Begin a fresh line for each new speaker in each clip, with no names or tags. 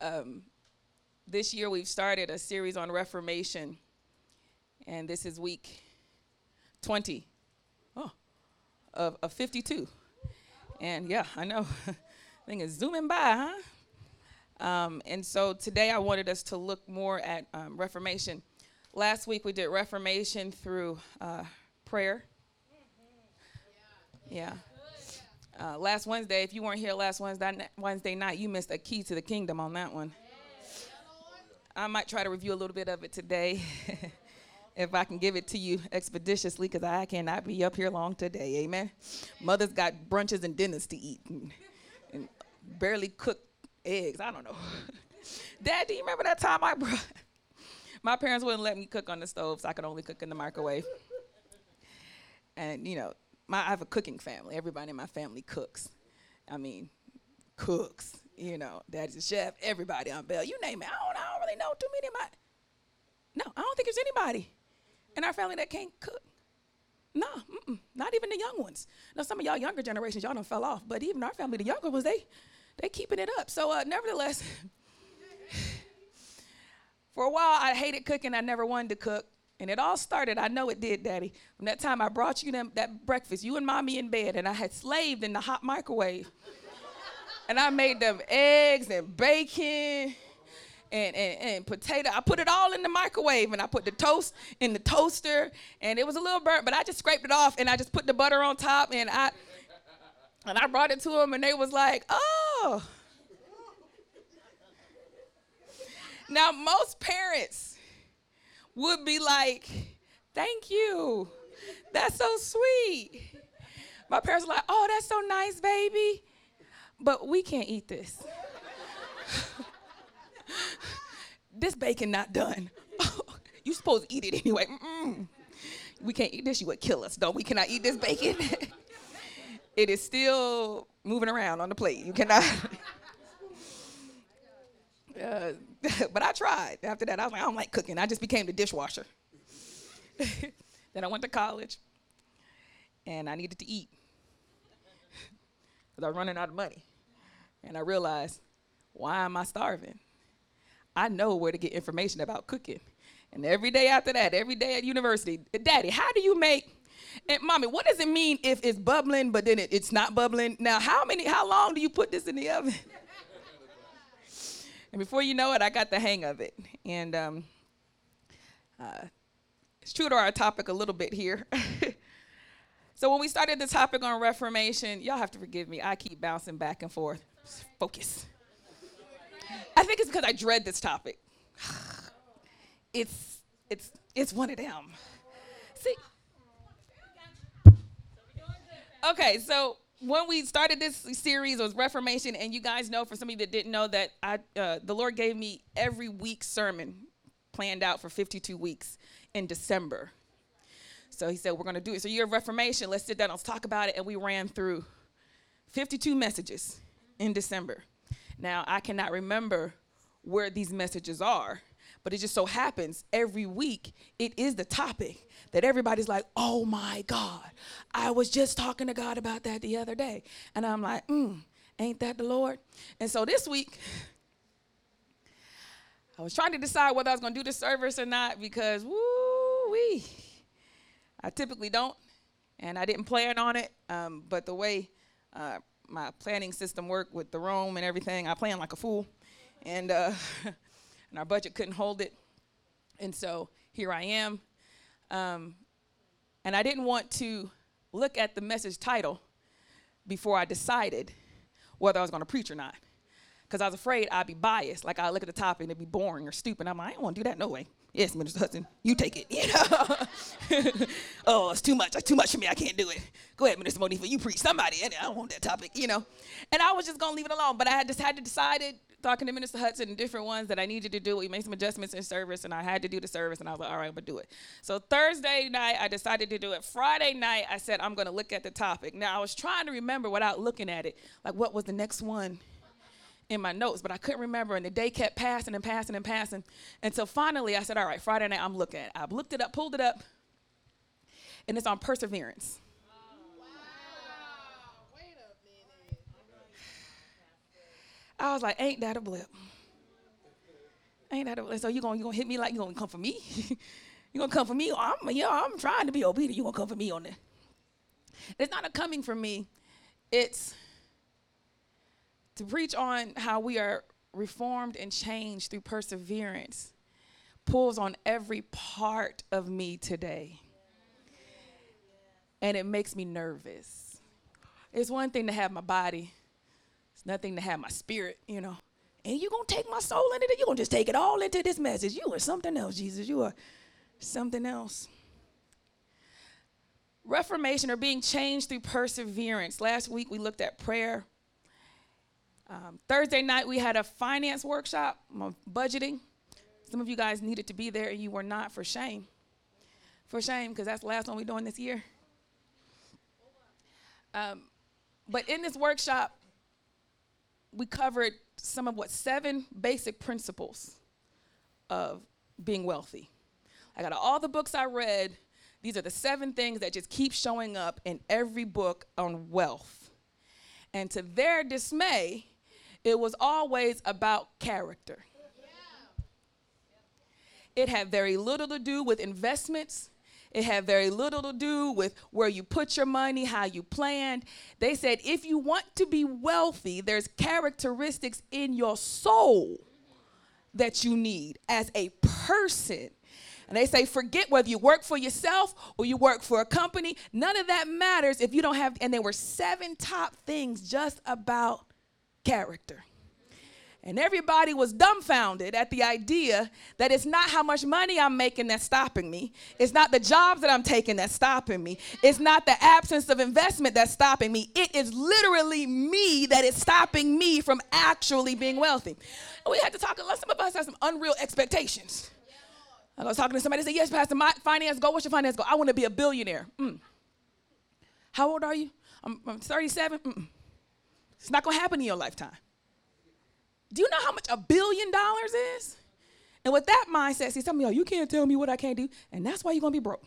Um, this year we've started a series on Reformation, and this is week 20 oh, of, of 52. And yeah, I know, thing is zooming by, huh? Um, and so today I wanted us to look more at um, Reformation. Last week we did Reformation through uh, prayer. Yeah. Uh, last Wednesday, if you weren't here last Wednesday, Wednesday night, you missed a key to the kingdom on that one. I might try to review a little bit of it today. if I can give it to you expeditiously, because I cannot be up here long today. Amen. Mother's got brunches and dinners to eat and, and barely cooked eggs. I don't know. Dad, do you remember that time I brought? My parents wouldn't let me cook on the stove, so I could only cook in the microwave. And you know, my, I have a cooking family. Everybody in my family cooks. I mean, cooks. You know, daddy's a chef. Everybody on Bell, you name it. I don't, I don't really know too many of my. No, I don't think there's anybody in our family that can't cook. No, not even the young ones. Now, some of y'all younger generations, y'all don't fell off. But even our family, the younger ones, they they keeping it up. So, uh, nevertheless, for a while, I hated cooking. I never wanted to cook. And it all started, I know it did, Daddy, from that time I brought you them, that breakfast, you and mommy in bed, and I had slaved in the hot microwave. and I made them eggs and bacon and, and, and potato. I put it all in the microwave and I put the toast in the toaster and it was a little burnt, but I just scraped it off and I just put the butter on top and I and I brought it to them and they was like, oh. Now most parents would be like, thank you. That's so sweet. My parents are like, oh, that's so nice, baby. But we can't eat this. this bacon not done. you supposed to eat it anyway. Mm-mm. We can't eat this. You would kill us. No, we cannot eat this bacon. it is still moving around on the plate. You cannot. Uh, but I tried. After that, I was like, I don't like cooking. I just became the dishwasher. then I went to college, and I needed to eat because I was running out of money. And I realized, why am I starving? I know where to get information about cooking. And every day after that, every day at university, Daddy, how do you make? And mommy, what does it mean if it's bubbling but then it, it's not bubbling? Now, how many? How long do you put this in the oven? And before you know it, I got the hang of it. And um, uh, it's true to our topic a little bit here. so when we started the topic on Reformation, y'all have to forgive me. I keep bouncing back and forth. Focus. I think it's because I dread this topic. It's it's it's one of them. See. Okay, so when we started this series was Reformation, and you guys know, for some of you that didn't know, that I uh, the Lord gave me every week sermon planned out for 52 weeks in December. So He said, "We're going to do it." So you're Reformation. Let's sit down. Let's talk about it. And we ran through 52 messages in December. Now, I cannot remember where these messages are, but it just so happens every week it is the topic that everybody's like, oh my God, I was just talking to God about that the other day. And I'm like, mm, ain't that the Lord? And so this week, I was trying to decide whether I was going to do the service or not because, woo wee, I typically don't. And I didn't plan on it, um, but the way uh, my planning system worked with the room and everything. I planned like a fool, and uh, and our budget couldn't hold it, and so here I am. Um, and I didn't want to look at the message title before I decided whether I was going to preach or not, because I was afraid I'd be biased. Like I look at the topic and it'd be boring or stupid. I'm like, I don't want to do that no way. Yes, Minister Hudson, you take it. You know? oh, it's too much. It's too much for me. I can't do it. Go ahead, Minister Monifa. You preach somebody. I don't want that topic, you know. And I was just gonna leave it alone. But I had just had to decide it, talking to Minister Hudson and different ones that I needed to do. We made some adjustments in service, and I had to do the service, and I was like, all right, I'm gonna do it. So Thursday night, I decided to do it. Friday night, I said I'm gonna look at the topic. Now I was trying to remember without looking at it, like what was the next one in my notes, but I couldn't remember. And the day kept passing and passing and passing. Until finally I said, All right, Friday night, I'm looking. I've looked it up, pulled it up, and it's on perseverance. I was like, Ain't that a blip? ain't that a, blip? so you gonna you gonna hit me like you gonna come for me? you gonna come for me? I'm yeah, I'm trying to be obedient. You gonna come for me on that? It's not a coming for me. It's to preach on how we are reformed and changed through perseverance pulls on every part of me today. And it makes me nervous. It's one thing to have my body, nothing to have my spirit, you know. And you gonna take my soul into it? you gonna just take it all into this message. You are something else, Jesus. You are something else. Reformation or being changed through perseverance. Last week we looked at prayer. Um, Thursday night we had a finance workshop on budgeting. Some of you guys needed to be there and you were not for shame. For shame, because that's the last one we're doing this year. Um, but in this workshop, we covered some of what seven basic principles of being wealthy. I got all the books I read. These are the seven things that just keep showing up in every book on wealth. And to their dismay, it was always about character. It had very little to do with investments. It had very little to do with where you put your money, how you planned. They said if you want to be wealthy, there's characteristics in your soul that you need as a person. And they say, forget whether you work for yourself or you work for a company. None of that matters if you don't have. And there were seven top things just about character. And everybody was dumbfounded at the idea that it's not how much money I'm making that's stopping me. It's not the jobs that I'm taking that's stopping me. It's not the absence of investment that's stopping me. It is literally me that is stopping me from actually being wealthy. And we had to talk, some of us have some unreal expectations. I was talking to somebody, and said, Yes, Pastor, my finance goal, what's your finance goal? I want to be a billionaire. Mm. How old are you? I'm, I'm 37. Mm-mm. It's not going to happen in your lifetime. Do you know how much a billion dollars is? And with that mindset, see, some of y'all, you can't tell me what I can't do, and that's why you're gonna be broke.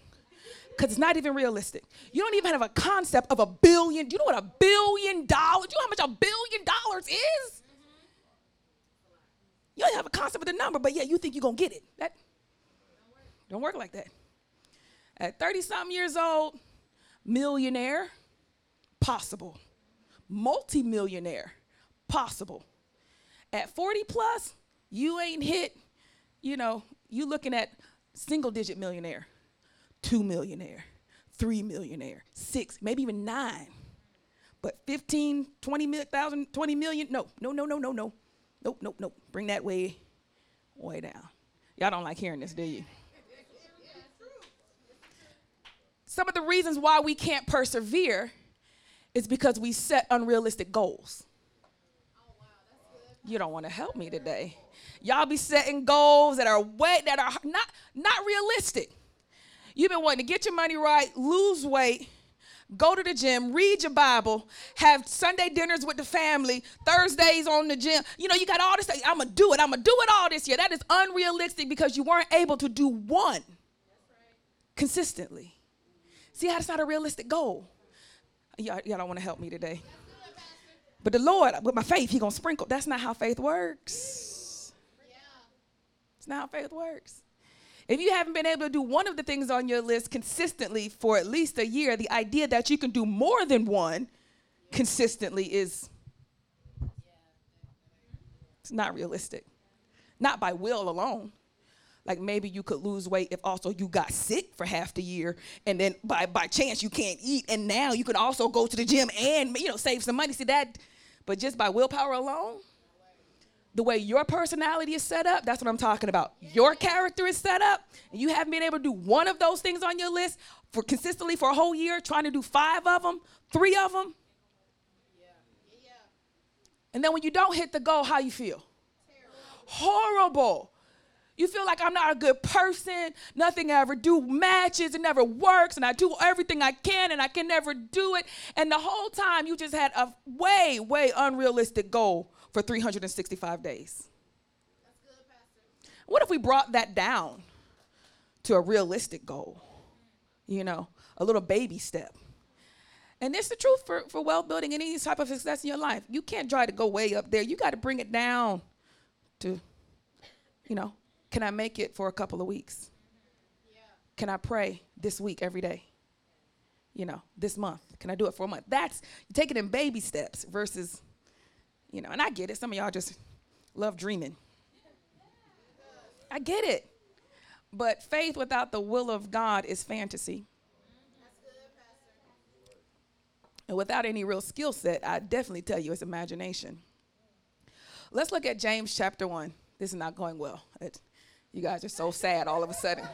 Because it's not even realistic. You don't even have a concept of a billion. Do you know what a billion dollars? Do you know how much a billion dollars is? You don't have a concept of the number, but yeah, you think you're gonna get it. That don't work like that. At 30 something years old, millionaire, possible. Multi-millionaire, possible. At 40 plus, you ain't hit, you know, you looking at single digit millionaire, two millionaire, three millionaire, six, maybe even nine. But 15, 20 thousand, 20 million, no, no, no, no, no, no. Nope, nope, nope. Bring that way, way down. Y'all don't like hearing this, do you? Some of the reasons why we can't persevere is because we set unrealistic goals you don't want to help me today. Y'all be setting goals that are way that are not not realistic. You've been wanting to get your money right, lose weight, go to the gym, read your Bible, have Sunday dinners with the family, Thursdays on the gym. You know, you got all this. I'm gonna do it. I'm gonna do it all this year. That is unrealistic because you weren't able to do one consistently. See how it's not a realistic goal. Y'all, y'all don't want to help me today. But the Lord, with my faith, He gonna sprinkle. That's not how faith works. It's not how faith works. If you haven't been able to do one of the things on your list consistently for at least a year, the idea that you can do more than one consistently is it's not realistic. Not by will alone. Like maybe you could lose weight if also you got sick for half the year and then by by chance you can't eat and now you can also go to the gym and you know save some money. See that but just by willpower alone, the way your personality is set up, that's what I'm talking about. Your character is set up, and you haven't been able to do one of those things on your list for consistently for a whole year, trying to do five of them, three of them. And then when you don't hit the goal, how you feel? Horrible. You feel like I'm not a good person. Nothing I ever do matches. It never works. And I do everything I can and I can never do it. And the whole time you just had a way, way unrealistic goal for 365 days. Good, what if we brought that down to a realistic goal? You know, a little baby step. And it's the truth for, for wealth building and any type of success in your life. You can't try to go way up there. You got to bring it down to You know, can I make it for a couple of weeks? Can I pray this week every day? You know, this month. Can I do it for a month? That's taking it in baby steps versus, you know, and I get it. Some of y'all just love dreaming. I get it. But faith without the will of God is fantasy. And without any real skill set, I definitely tell you it's imagination. Let's look at James chapter 1. This is not going well. It, you guys are so sad all of a sudden.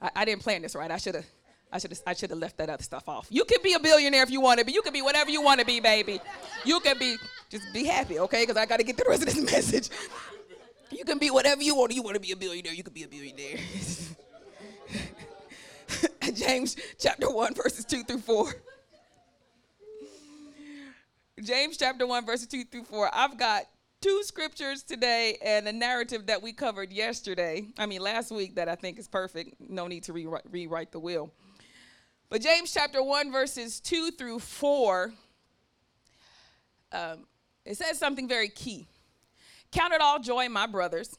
I, I didn't plan this right. I should have I should have I should have left that other stuff off. You can be a billionaire if you want to be. You can be whatever you want to be, baby. You can be just be happy, okay? Because I got to get the rest of this message. You can be whatever you want. You want to be a billionaire, you can be a billionaire. James chapter 1, verses 2 through 4. James chapter 1, verses 2 through 4. I've got two scriptures today and a narrative that we covered yesterday. I mean, last week that I think is perfect. No need to rewrite, rewrite the will. But James chapter 1, verses 2 through 4, um, it says something very key. Count it all joy, my brothers,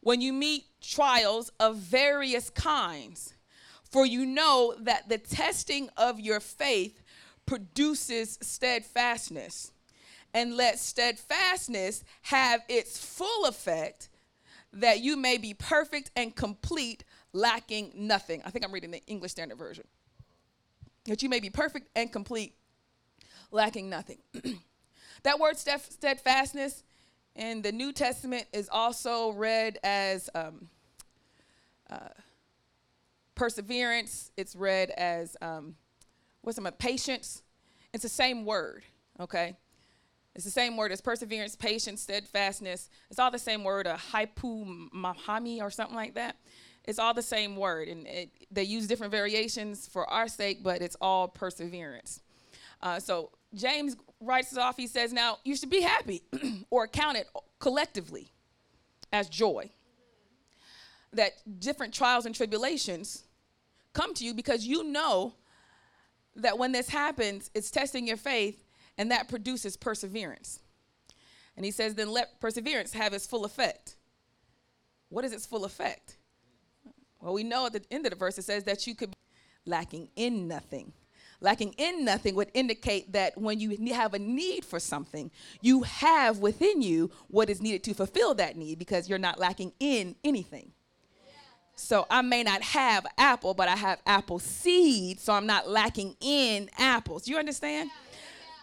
when you meet trials of various kinds, for you know that the testing of your faith produces steadfastness. And let steadfastness have its full effect, that you may be perfect and complete, lacking nothing. I think I'm reading the English Standard Version. That you may be perfect and complete, lacking nothing. that word steadfastness in the New Testament is also read as um, uh, perseverance. It's read as um, what's it? Patience. It's the same word. Okay. It's the same word as perseverance, patience, steadfastness. It's all the same word, a hypu mahami or something like that. It's all the same word, and it, they use different variations for our sake, but it's all perseverance. Uh, so James writes it off. He says, Now you should be happy or count it collectively as joy. That different trials and tribulations come to you because you know that when this happens, it's testing your faith and that produces perseverance. And he says, Then let perseverance have its full effect. What is its full effect? Well, we know at the end of the verse it says that you could be lacking in nothing. Lacking in nothing would indicate that when you have a need for something, you have within you what is needed to fulfill that need because you're not lacking in anything. So I may not have apple, but I have apple seed, so I'm not lacking in apples. You understand?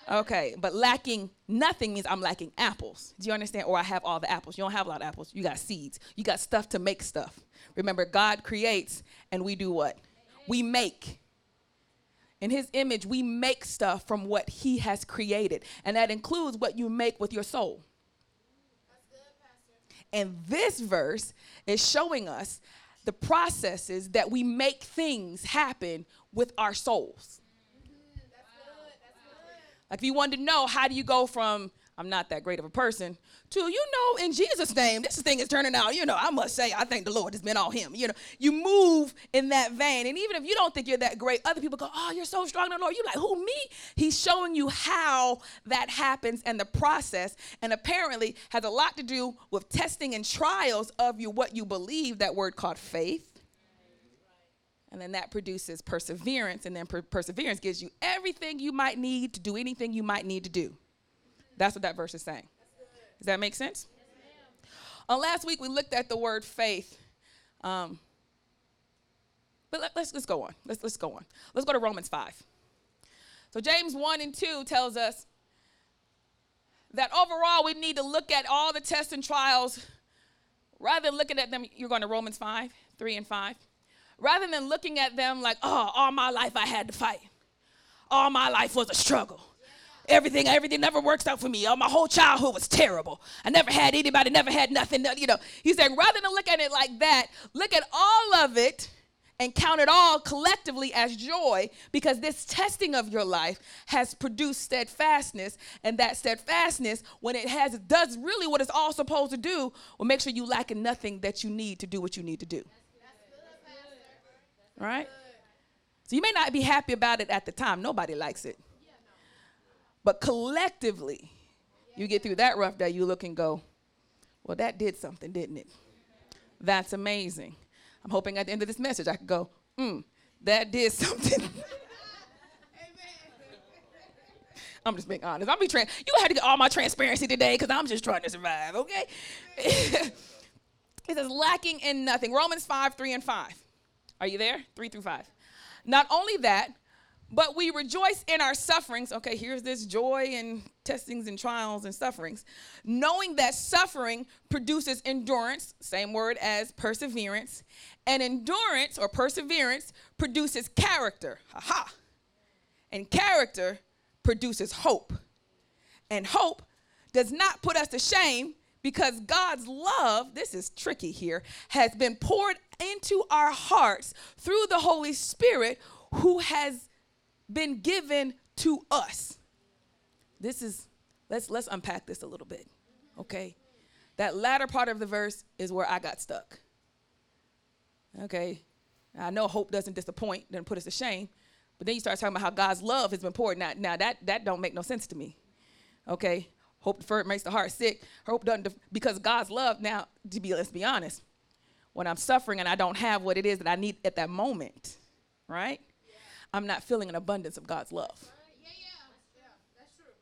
Okay, but lacking nothing means I'm lacking apples. Do you understand? Or I have all the apples. You don't have a lot of apples. You got seeds. You got stuff to make stuff. Remember, God creates and we do what? We make. In his image, we make stuff from what he has created. And that includes what you make with your soul. That's good, Pastor. And this verse is showing us the processes that we make things happen with our souls. Like if you wanted to know how do you go from I'm not that great of a person, to, you know, in Jesus' name, this thing is turning out, you know, I must say, I thank the Lord has been all him. You know, you move in that vein. And even if you don't think you're that great, other people go, oh, you're so strong in the Lord. You're like, who, me? He's showing you how that happens and the process. And apparently has a lot to do with testing and trials of you, what you believe, that word called faith. And then that produces perseverance. And then per- perseverance gives you everything you might need to do anything you might need to do. That's what that verse is saying. Does that make sense? Yes, On last week, we looked at the word faith. Um, but let, us let's, let's go on. Let's, let's go on. Let's go to Romans 5. So, James 1 and 2 tells us that overall we need to look at all the tests and trials rather than looking at them. You're going to Romans 5, 3 and 5. Rather than looking at them like, oh, all my life I had to fight, all my life was a struggle everything, everything never works out for me. Oh, my whole childhood was terrible. I never had anybody, never had nothing. You know, he's saying rather than look at it like that, look at all of it and count it all collectively as joy because this testing of your life has produced steadfastness and that steadfastness when it has does really what it's all supposed to do will make sure you lack in nothing that you need to do what you need to do right so you may not be happy about it at the time nobody likes it but collectively, you get through that rough day, you look and go, Well, that did something, didn't it? That's amazing. I'm hoping at the end of this message I could go, mm, that did something. I'm just being honest. I'm be trans. You had to get all my transparency today because I'm just trying to survive. Okay. it says lacking in nothing. Romans five, three, and five. Are you there? Three through five. Not only that, but we rejoice in our sufferings. Okay, here's this joy and testings and trials and sufferings, knowing that suffering produces endurance, same word as perseverance, and endurance or perseverance produces character. Ha And character produces hope. And hope does not put us to shame because God's love, this is tricky here, has been poured into our hearts through the Holy Spirit who has been given to us. This is let's let's unpack this a little bit. Okay? That latter part of the verse is where I got stuck. Okay? I know hope doesn't disappoint, doesn't put us to shame, but then you start talking about how God's love has been poured. Now, now that that don't make no sense to me. Okay? Hope deferred makes the heart sick. Hope doesn't def- because God's love. Now, to be let's be honest, when I'm suffering and I don't have what it is that I need at that moment, right? Yeah. I'm not feeling an abundance of God's love. Yeah, yeah. That's true.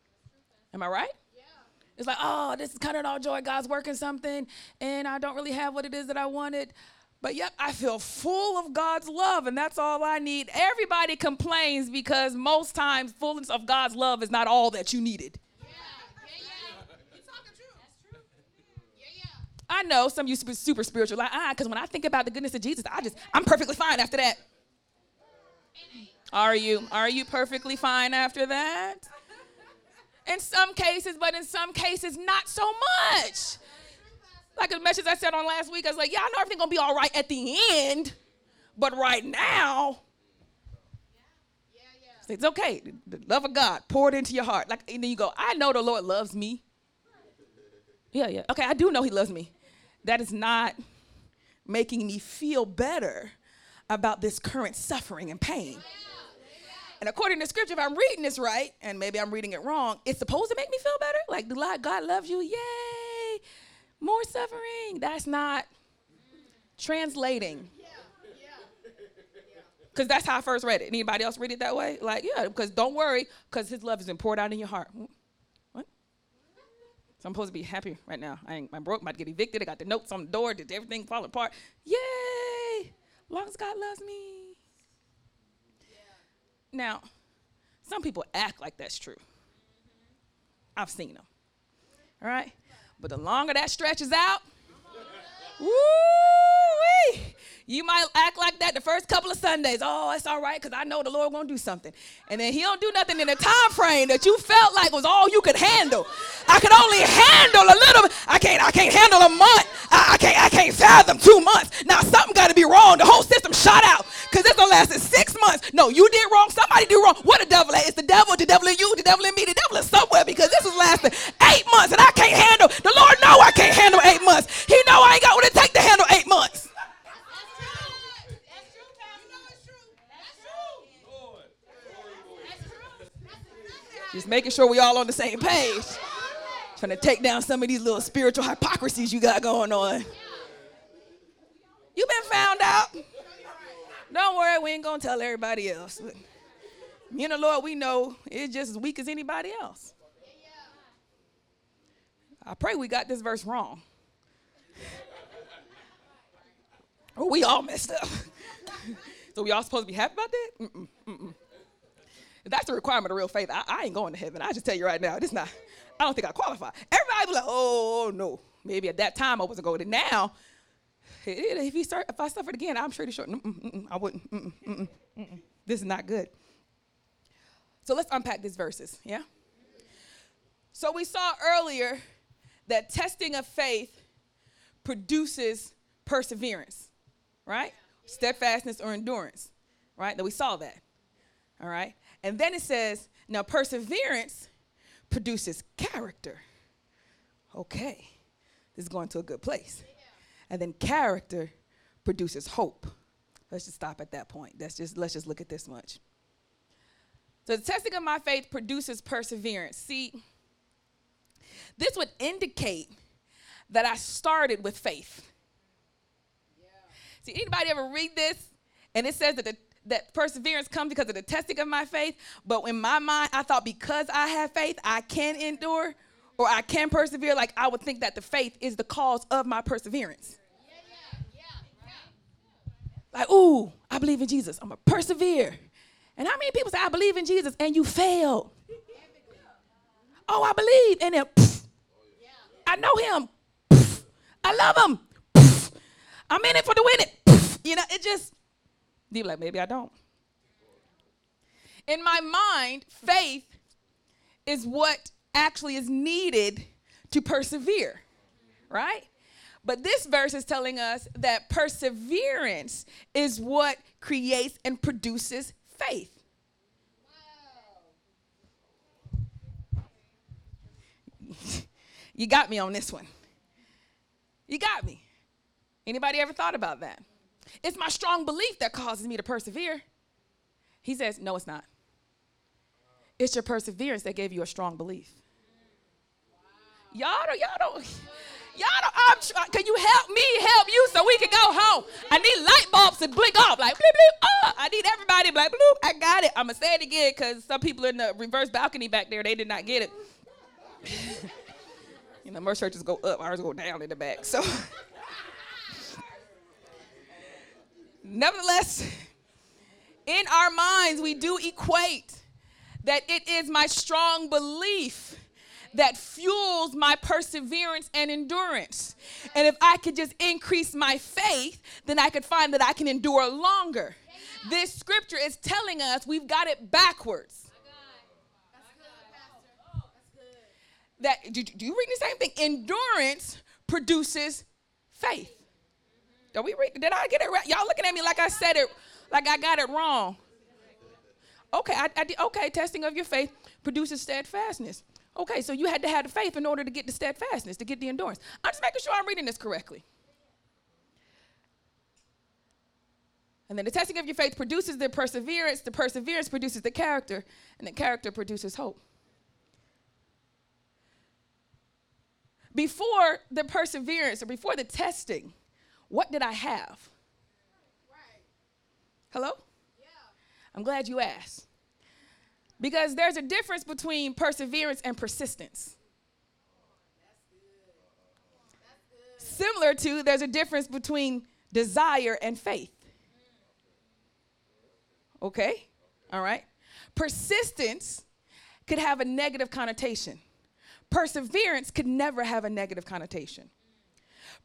Am I right? Yeah. It's like, oh, this is kind of all joy. God's working something, and I don't really have what it is that I wanted. But yep, I feel full of God's love, and that's all I need. Everybody complains because most times fullness of God's love is not all that you needed. I know some of you super, super spiritual, like, ah, because when I think about the goodness of Jesus, I just, I'm perfectly fine after that. Are you? Are you perfectly fine after that? In some cases, but in some cases, not so much. Like a message I said on last week, I was like, yeah, I know everything's gonna be all right at the end, but right now, it's okay. The love of God poured into your heart. Like, and then you go, I know the Lord loves me. Yeah, yeah. Okay, I do know He loves me that is not making me feel better about this current suffering and pain. And according to scripture, if I'm reading this right, and maybe I'm reading it wrong, it's supposed to make me feel better. Like, God loves you, yay, more suffering. That's not translating. Because that's how I first read it. Anybody else read it that way? Like, yeah, because don't worry, because his love is poured out in your heart. So I'm supposed to be happy right now. I ain't, I'm broke, about to get evicted. I got the notes on the door. Did everything fall apart? Yay! As long as God loves me. Yeah. Now, some people act like that's true. Mm-hmm. I've seen them. All right? But the longer that stretches out, woo you might act like that the first couple of Sundays. Oh, it's all right because I know the Lord won't do something. And then he don't do nothing in the time frame that you felt like was all you could handle. I could only handle a little. I can't. I can't handle a month. I, I can't. I can't fathom two months. Now something got to be wrong. The whole system shot out because this gonna last six months. No, you did wrong. Somebody did wrong. What the devil? It's the devil. The devil in you. The devil in me. The devil is somewhere because this is lasting eight months and I can't handle. The Lord know I can't handle eight months. He know I ain't got what it take to handle eight months. Just making sure we all on the same page. Trying to take down some of these little spiritual hypocrisies you got going on. You been found out. Don't worry, we ain't gonna tell everybody else. But me and the Lord, we know it's just as weak as anybody else. I pray we got this verse wrong. oh, we all messed up. so we all supposed to be happy about that? Mm-mm, mm-mm. That's the requirement of real faith. I, I ain't going to heaven. I just tell you right now, it's not. I don't think I qualify. Everybody was like, oh no. Maybe at that time I wasn't going to. Now, if he start, if I suffered again, I'm sure mm, mm, mm, I wouldn't. This is not good. So let's unpack these verses. Yeah. So we saw earlier that testing of faith produces perseverance, right? Steadfastness or endurance, right? That we saw that. All right. And then it says, now perseverance produces character. Okay, this is going to a good place. And then character produces hope. Let's just stop at that point. Let's just let's just look at this much. So the testing of my faith produces perseverance. See, this would indicate that I started with faith. See, anybody ever read this and it says that the, that perseverance comes because of the testing of my faith, but in my mind, I thought because I have faith, I can endure or I can persevere. Like I would think that the faith is the cause of my perseverance. Like, ooh, I believe in Jesus. I'm gonna persevere. And how many people say I believe in Jesus and you failed? Oh, I believe, and then I know him. Pff, I love him. Pff, I'm in it for the winning. You know, it just you like maybe I don't. In my mind, faith is what actually is needed to persevere, right? But this verse is telling us that perseverance is what creates and produces faith. you got me on this one. You got me. Anybody ever thought about that? It's my strong belief that causes me to persevere. He says, No, it's not. It's your perseverance that gave you a strong belief. Y'all don't, y'all don't, y'all don't, I'm try, can you help me help you so we can go home? I need light bulbs to blink off, like bloop, bloop, oh, I need everybody like bloop, I got it. I'm gonna say it again because some people in the reverse balcony back there, they did not get it. you know, most churches go up, ours go down in the back. So Nevertheless, in our minds, we do equate that it is my strong belief that fuels my perseverance and endurance. And if I could just increase my faith, then I could find that I can endure longer. This scripture is telling us we've got it backwards. That do, do you read the same thing? Endurance produces faith. We read? Did I get it right? Y'all looking at me like I said it, like I got it wrong. Okay, I, I did, okay. Testing of your faith produces steadfastness. Okay, so you had to have the faith in order to get the steadfastness, to get the endurance. I'm just making sure I'm reading this correctly. And then the testing of your faith produces the perseverance, the perseverance produces the character, and the character produces hope. Before the perseverance or before the testing, what did I have? Hello? I'm glad you asked. Because there's a difference between perseverance and persistence. Similar to, there's a difference between desire and faith. Okay? All right? Persistence could have a negative connotation, perseverance could never have a negative connotation.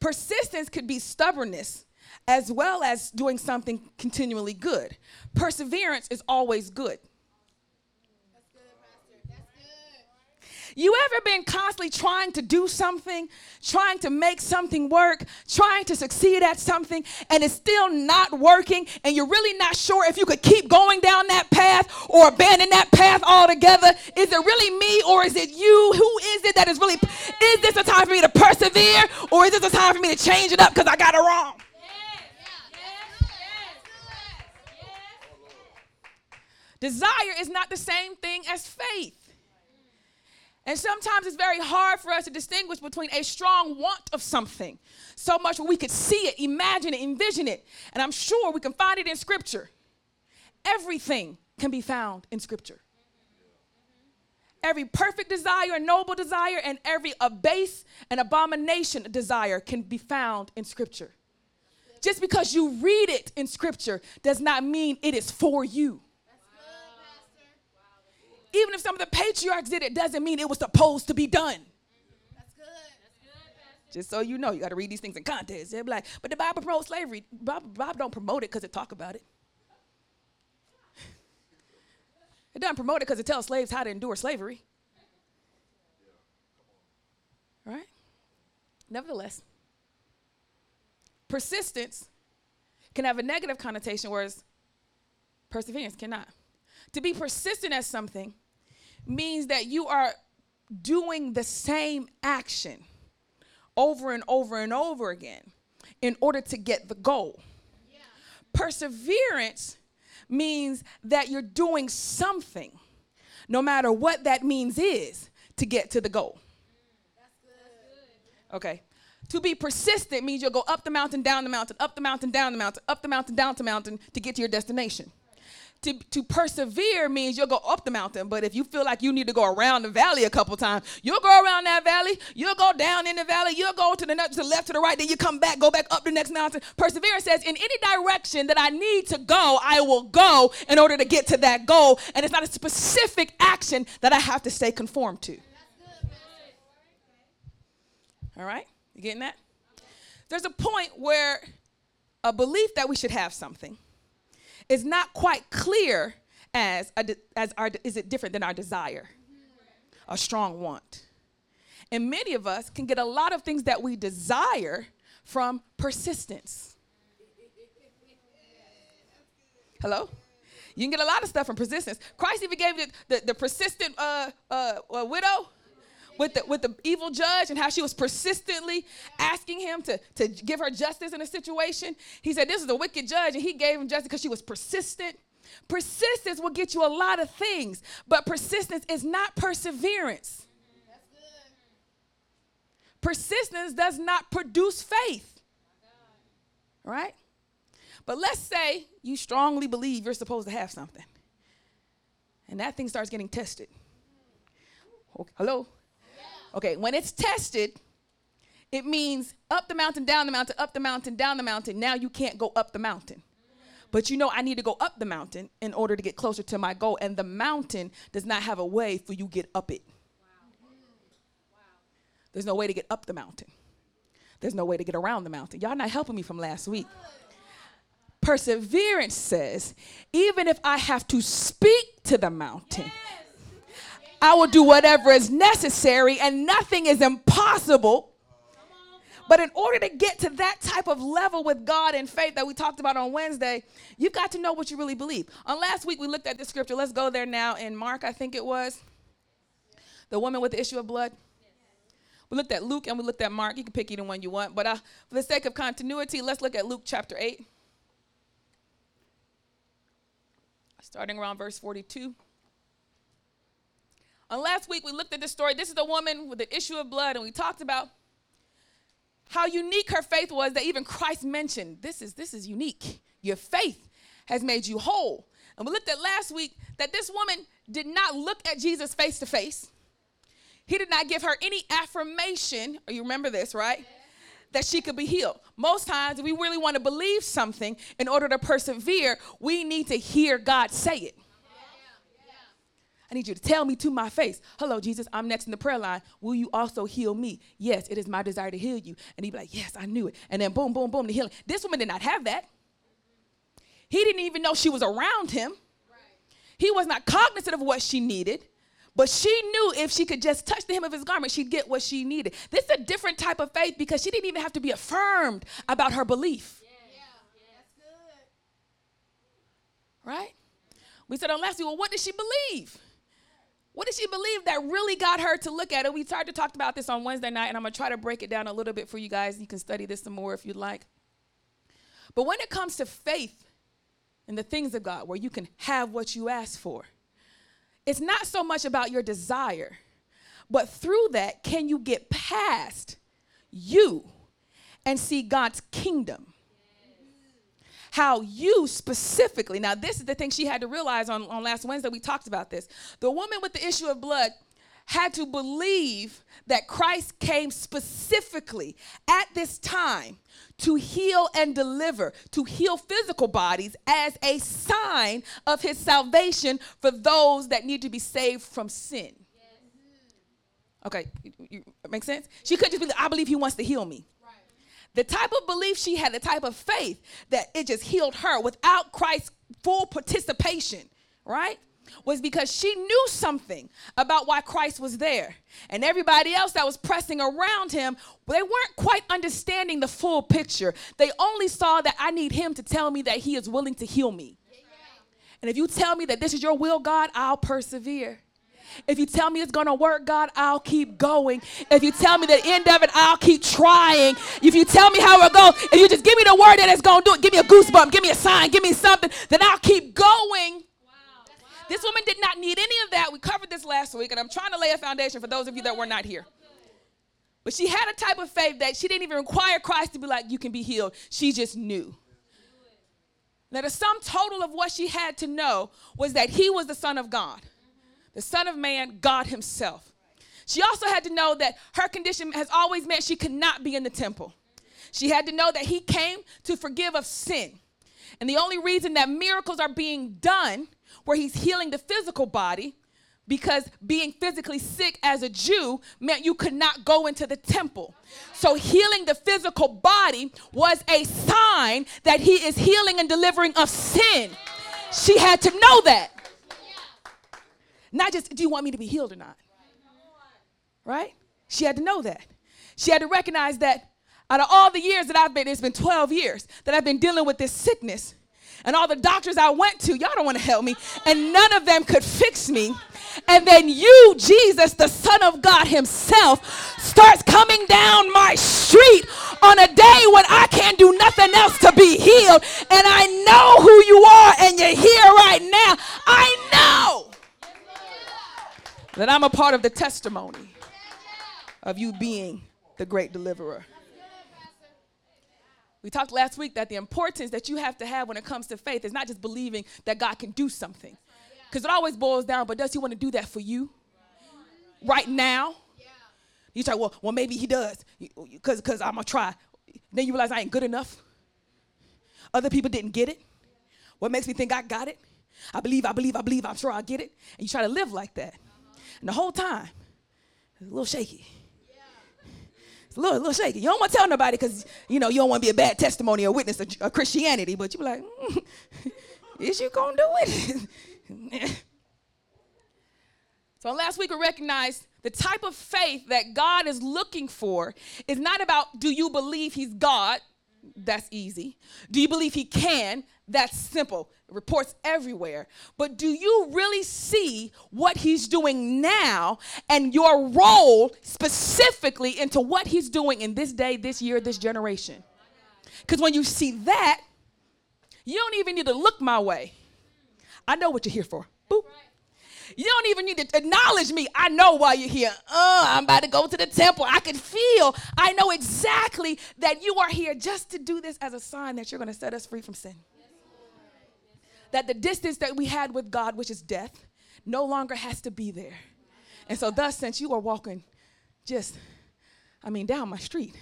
Persistence could be stubbornness as well as doing something continually good. Perseverance is always good. You ever been constantly trying to do something, trying to make something work, trying to succeed at something, and it's still not working, and you're really not sure if you could keep going down that path or abandon that path altogether? Is it really me or is it you? Who is it that is really, is this a time for me to persevere or is this a time for me to change it up because I got it wrong? Desire is not the same thing as faith. And sometimes it's very hard for us to distinguish between a strong want of something, so much where we could see it, imagine it, envision it. And I'm sure we can find it in Scripture. Everything can be found in Scripture. Every perfect desire noble desire, and every abase and abomination desire can be found in Scripture. Just because you read it in Scripture does not mean it is for you even if some of the patriarchs did it, doesn't mean it was supposed to be done. That's good. That's good Just so you know, you got to read these things in context. They're like, but the Bible promotes slavery. Bob, Bob don't promote it because it talk about it. It doesn't promote it because it tells slaves how to endure slavery. Right? Nevertheless, persistence can have a negative connotation, whereas perseverance cannot. To be persistent at something means that you are doing the same action over and over and over again in order to get the goal. Perseverance means that you're doing something, no matter what that means is, to get to the goal. Okay. To be persistent means you'll go up the mountain, down the mountain, up the mountain, down the mountain, up the mountain, down the mountain to get to your destination. To, to persevere means you'll go up the mountain, but if you feel like you need to go around the valley a couple times, you'll go around that valley, you'll go down in the valley, you'll go to the, to the left, to the right, then you come back, go back up the next mountain. Perseverance says, in any direction that I need to go, I will go in order to get to that goal. And it's not a specific action that I have to stay conformed to. All right? You getting that? There's a point where a belief that we should have something is not quite clear as, a, as our, is it different than our desire, a strong want. And many of us can get a lot of things that we desire from persistence. Hello? You can get a lot of stuff from persistence. Christ even gave the, the, the persistent uh, uh, uh, widow with the, with the evil judge and how she was persistently asking him to, to give her justice in a situation. He said, This is a wicked judge, and he gave him justice because she was persistent. Persistence will get you a lot of things, but persistence is not perseverance. Persistence does not produce faith. Right? But let's say you strongly believe you're supposed to have something, and that thing starts getting tested. hello? Okay, when it's tested, it means up the mountain, down the mountain, up the mountain, down the mountain. Now you can't go up the mountain. But you know, I need to go up the mountain in order to get closer to my goal. And the mountain does not have a way for you get up it. There's no way to get up the mountain. There's no way to get around the mountain. Y'all not helping me from last week. Perseverance says, even if I have to speak to the mountain, I will do whatever is necessary, and nothing is impossible. But in order to get to that type of level with God and faith that we talked about on Wednesday, you've got to know what you really believe. On last week, we looked at the scripture. Let's go there now in Mark, I think it was. The woman with the issue of blood. We looked at Luke and we looked at Mark. You can pick either one you want. But uh, for the sake of continuity, let's look at Luke chapter 8. Starting around verse 42. And last week we looked at this story. This is a woman with the issue of blood, and we talked about how unique her faith was that even Christ mentioned. This is this is unique. Your faith has made you whole. And we looked at last week that this woman did not look at Jesus face to face. He did not give her any affirmation. You remember this, right? That she could be healed. Most times, if we really want to believe something in order to persevere, we need to hear God say it. I need you to tell me to my face, Hello, Jesus, I'm next in the prayer line. Will you also heal me? Yes, it is my desire to heal you. And he'd be like, Yes, I knew it. And then boom, boom, boom, the healing. This woman did not have that. He didn't even know she was around him. He was not cognizant of what she needed. But she knew if she could just touch the hem of his garment, she'd get what she needed. This is a different type of faith because she didn't even have to be affirmed about her belief. Yeah. Yeah. Right? We said on last week, well, what did she believe? What did she believe that really got her to look at it? We started to talk about this on Wednesday night, and I'm to try to break it down a little bit for you guys. You can study this some more if you'd like. But when it comes to faith and the things of God, where you can have what you ask for, it's not so much about your desire, but through that, can you get past you and see God's kingdom? How you specifically, now this is the thing she had to realize on, on last Wednesday, we talked about this. The woman with the issue of blood had to believe that Christ came specifically at this time to heal and deliver, to heal physical bodies as a sign of his salvation for those that need to be saved from sin. Okay, you, you, make sense? She couldn't just be like, I believe he wants to heal me. The type of belief she had, the type of faith that it just healed her without Christ's full participation, right? Was because she knew something about why Christ was there. And everybody else that was pressing around him, they weren't quite understanding the full picture. They only saw that I need him to tell me that he is willing to heal me. And if you tell me that this is your will, God, I'll persevere. If you tell me it's going to work, God, I'll keep going. If you tell me the end of it, I'll keep trying. If you tell me how it goes, if you just give me the word that it's going to do it, give me a goosebump, give me a sign, give me something, then I'll keep going. This woman did not need any of that. We covered this last week, and I'm trying to lay a foundation for those of you that were not here. But she had a type of faith that she didn't even require Christ to be like, you can be healed. She just knew. Now, the sum total of what she had to know was that he was the Son of God, the Son of Man, God Himself. She also had to know that her condition has always meant she could not be in the temple. She had to know that He came to forgive of sin. And the only reason that miracles are being done, where He's healing the physical body, because being physically sick as a Jew meant you could not go into the temple. So, healing the physical body was a sign that he is healing and delivering of sin. She had to know that. Not just, do you want me to be healed or not? Right? She had to know that. She had to recognize that out of all the years that I've been, it's been 12 years that I've been dealing with this sickness. And all the doctors I went to, y'all don't want to help me, and none of them could fix me and then you, Jesus, the Son of God Himself, starts coming down my street on a day when I can't do nothing else to be healed, and I know who you are, and you're here right now. I know that I'm a part of the testimony of you being the great deliverer. We talked last week that the importance that you have to have when it comes to faith is not just believing that God can do something. Because it always boils down, but does he want to do that for you? Right now? You say, well, well, maybe he does. Because I'm going to try. Then you realize I ain't good enough. Other people didn't get it. What makes me think I got it? I believe, I believe, I believe, I'm sure I'll get it. And you try to live like that. And the whole time, it's a little shaky. It's a little, a little shaky. You don't want to tell nobody because, you know, you don't want to be a bad testimony or witness of, of Christianity. But you be like, mm, is you going to do it? so last week we recognized the type of faith that God is looking for is not about do you believe he's God? That's easy. Do you believe he can? That's simple. Reports everywhere. But do you really see what he's doing now and your role specifically into what he's doing in this day, this year, this generation? Because when you see that, you don't even need to look my way. I know what you're here for. Boop. You don't even need to acknowledge me. I know why you're here. Uh, I'm about to go to the temple. I can feel, I know exactly that you are here just to do this as a sign that you're going to set us free from sin. That the distance that we had with God, which is death, no longer has to be there. And so, thus, since you are walking just, I mean, down my street,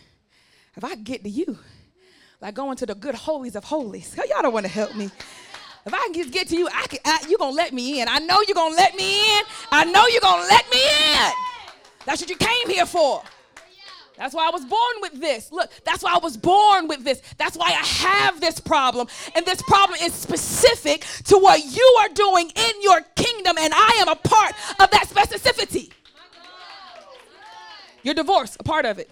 if I get to you, like going to the good holies of holies, y'all don't want to help me. If I can just get to you, I can, I, you're going to let me in. I know you're going to let me in. I know you're going to let me in. That's what you came here for. That's why I was born with this. Look, that's why I was born with this. That's why I have this problem. And this problem is specific to what you are doing in your kingdom, and I am a part of that specificity. Your divorce, a part of it.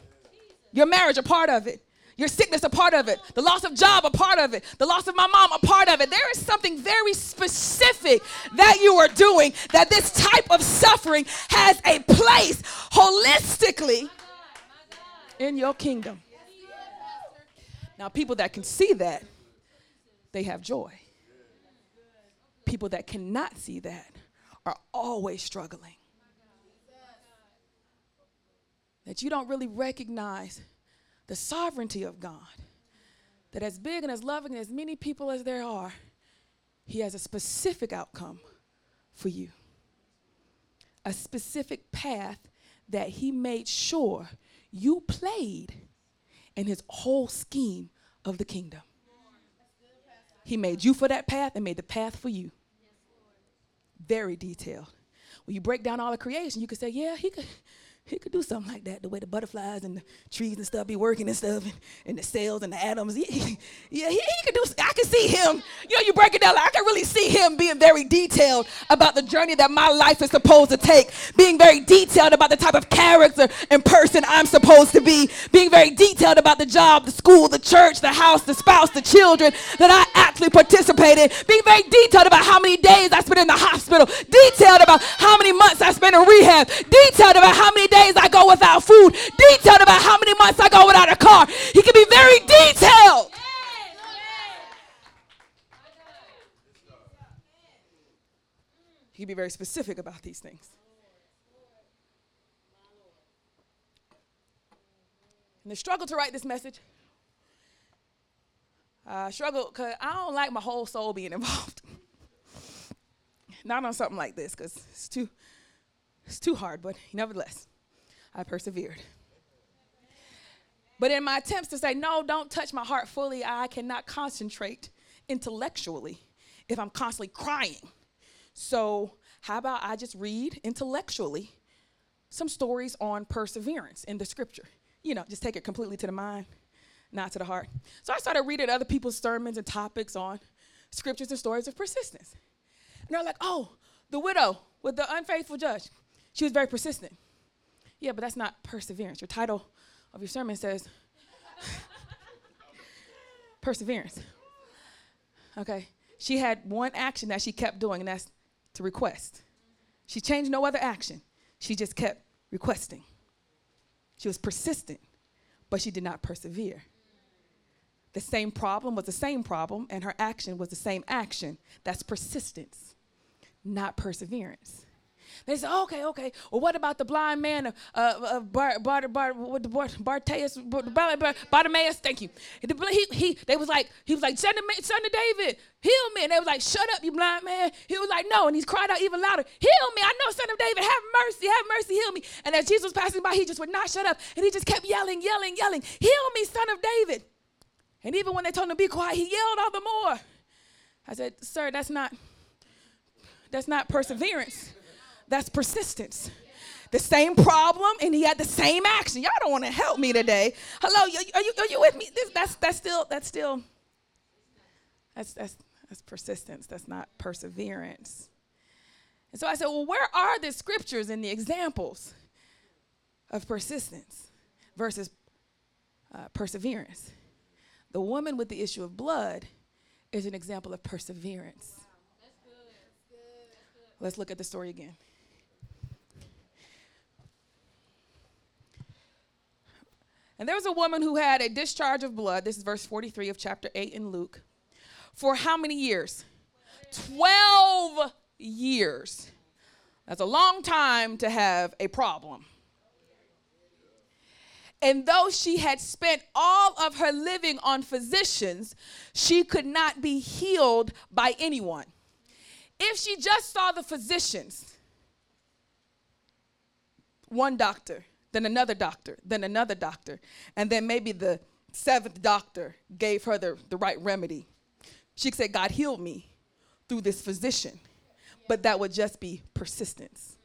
Your marriage, a part of it. Your sickness, a part of it. The loss of job, a part of it. The loss of my mom, a part of it. There is something very specific that you are doing that this type of suffering has a place holistically in your kingdom. Now, people that can see that, they have joy. People that cannot see that are always struggling. That you don't really recognize the sovereignty of God. That as big and as loving and as many people as there are, He has a specific outcome for you. A specific path that He made sure you played in His whole scheme of the kingdom. He made you for that path and made the path for you. Very detailed. When you break down all the creation, you could say, yeah, he could, he could do something like that, the way the butterflies and the trees and stuff be working and stuff, and, and the cells and the atoms. He, he, yeah, he, he, could do. I can see him. You know, you break it down. Like, I can really see him being very detailed about the journey that my life is supposed to take. Being very detailed about the type of character and person I'm supposed to be. Being very detailed about the job, the school, the church, the house, the spouse, the children that I actually participated. In. Being very detailed about how many days I spent in the hospital. Detailed about how many months I spent in rehab. Detailed about how many days days I go without food, detailed about how many months I go without a car. He can be very detailed. He can be very specific about these things. And the struggle to write this message. Uh, struggle because I don't like my whole soul being involved. Not on something like this because it's too, it's too hard. But nevertheless, I persevered. But in my attempts to say, no, don't touch my heart fully, I cannot concentrate intellectually if I'm constantly crying. So, how about I just read intellectually some stories on perseverance in the scripture? You know, just take it completely to the mind, not to the heart. So, I started reading other people's sermons and topics on scriptures and stories of persistence. And they're like, oh, the widow with the unfaithful judge, she was very persistent. Yeah, but that's not perseverance. Your title of your sermon says perseverance. Okay. She had one action that she kept doing, and that's to request. She changed no other action. She just kept requesting. She was persistent, but she did not persevere. The same problem was the same problem, and her action was the same action. That's persistence, not perseverance. They said, okay, okay. Well, what about the blind man of, uh, Bartimaeus? Bartimaeus, thank you. He, he, they was like, he was like, son of, son of David, heal me. And they was like, shut up, you blind man. He was like, no. And he's cried out even louder, heal me. I know, son of David, have mercy, have mercy, heal me. And as Jesus was passing by, he just would not shut up. And he just kept yelling, yelling, yelling, heal me, son of David. And even when they told him to be quiet, he yelled all the more. I said, sir, that's not, that's not perseverance. That's persistence. The same problem, and he had the same action. Y'all don't want to help me today. Hello, are you, are you with me? This, that's that's still that's still that's that's that's persistence. That's not perseverance. And so I said, well, where are the scriptures and the examples of persistence versus uh, perseverance? The woman with the issue of blood is an example of perseverance. Wow. That's good. That's good. That's good. Let's look at the story again. And there was a woman who had a discharge of blood. This is verse 43 of chapter 8 in Luke. For how many years? 12 years. That's a long time to have a problem. And though she had spent all of her living on physicians, she could not be healed by anyone. If she just saw the physicians, one doctor, then another doctor, then another doctor, and then maybe the seventh doctor gave her the, the right remedy. She said, God healed me through this physician, but that would just be persistence.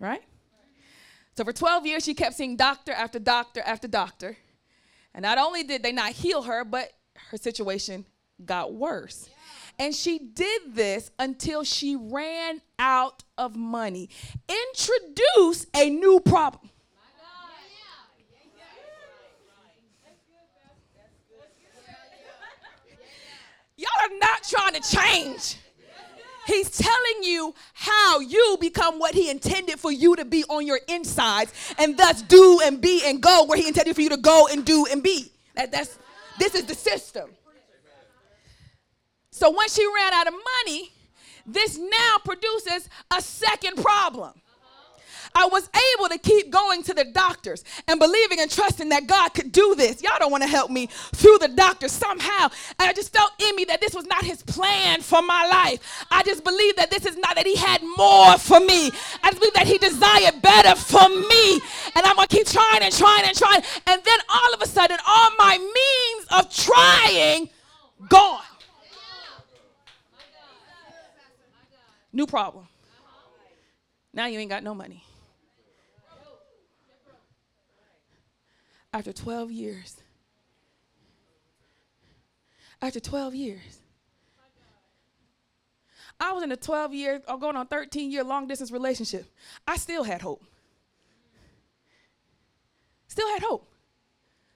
Right? So for 12 years, she kept seeing doctor after doctor after doctor. And not only did they not heal her, but her situation got worse. And she did this until she ran out of money. Introduce a new problem. Y'all are not trying to change. He's telling you how you become what he intended for you to be on your insides and thus do and be and go where he intended for you to go and do and be. That, that's this is the system. So when she ran out of money, this now produces a second problem. I was able to keep going to the doctors and believing and trusting that God could do this. Y'all don't want to help me through the doctors somehow. And I just felt in me that this was not his plan for my life. I just believe that this is not that he had more for me. I just believe that he desired better for me. And I'm going to keep trying and trying and trying. And then all of a sudden, all my means of trying gone. New problem. Now you ain't got no money. After 12 years. After 12 years. I was in a 12 year or going on 13 year long distance relationship. I still had hope. Still had hope.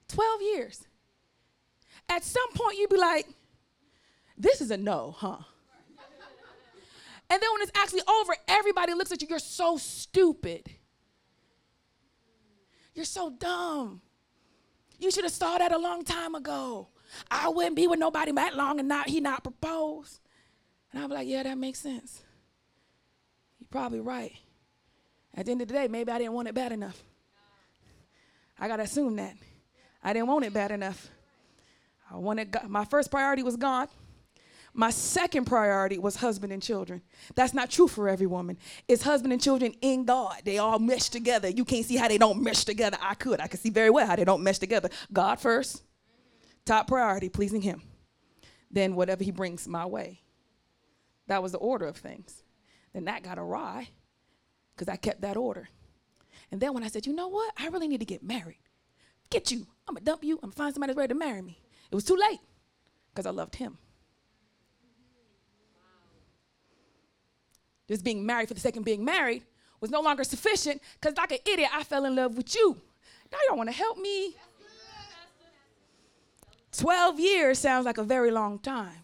12 years. At some point, you'd be like, this is a no, huh? And then when it's actually over, everybody looks at you. You're so stupid. You're so dumb. You should have saw that a long time ago. I wouldn't be with nobody that long and not he not propose. And I'm like, yeah, that makes sense. You're probably right. At the end of the day, maybe I didn't want it bad enough. I got to assume that. I didn't want it bad enough. I wanted My first priority was God. My second priority was husband and children. That's not true for every woman. It's husband and children in God. They all mesh together. You can't see how they don't mesh together. I could. I could see very well how they don't mesh together. God first, top priority, pleasing Him. Then whatever He brings my way. That was the order of things. Then that got awry because I kept that order. And then when I said, you know what? I really need to get married. Get you. I'm going to dump you. I'm going to find somebody that's ready to marry me. It was too late because I loved him. Just being married for the of being married was no longer sufficient because, like an idiot, I fell in love with you. Now you don't want to help me. 12 years sounds like a very long time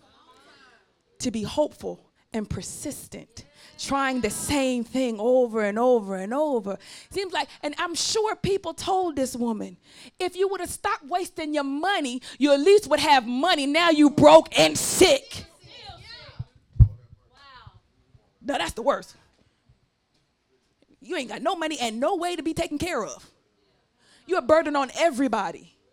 to be hopeful and persistent, trying the same thing over and over and over. Seems like, and I'm sure people told this woman, if you would have stopped wasting your money, you at least would have money. Now you broke and sick. No, that's the worst. You ain't got no money and no way to be taken care of. You're a burden on everybody.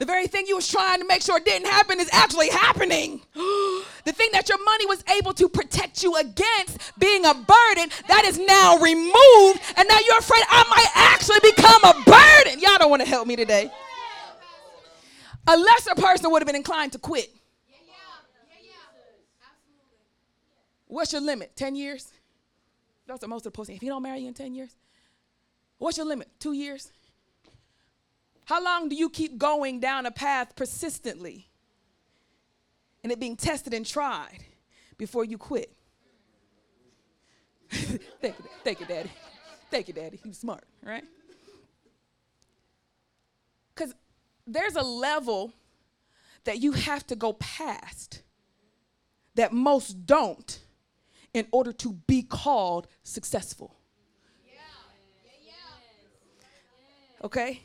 The very thing you was trying to make sure didn't happen is actually happening. the thing that your money was able to protect you against being a burden, that is now removed. And now you're afraid I might actually become a burden. Y'all don't want to help me today. A lesser person would have been inclined to quit. What's your limit? 10 years? That's what most of the posting. If he don't marry you in 10 years, what's your limit? Two years? How long do you keep going down a path persistently and it being tested and tried before you quit? thank you, thank you, Daddy. Thank you, Daddy. He's smart, right? Because there's a level that you have to go past that most don't in order to be called successful. Okay?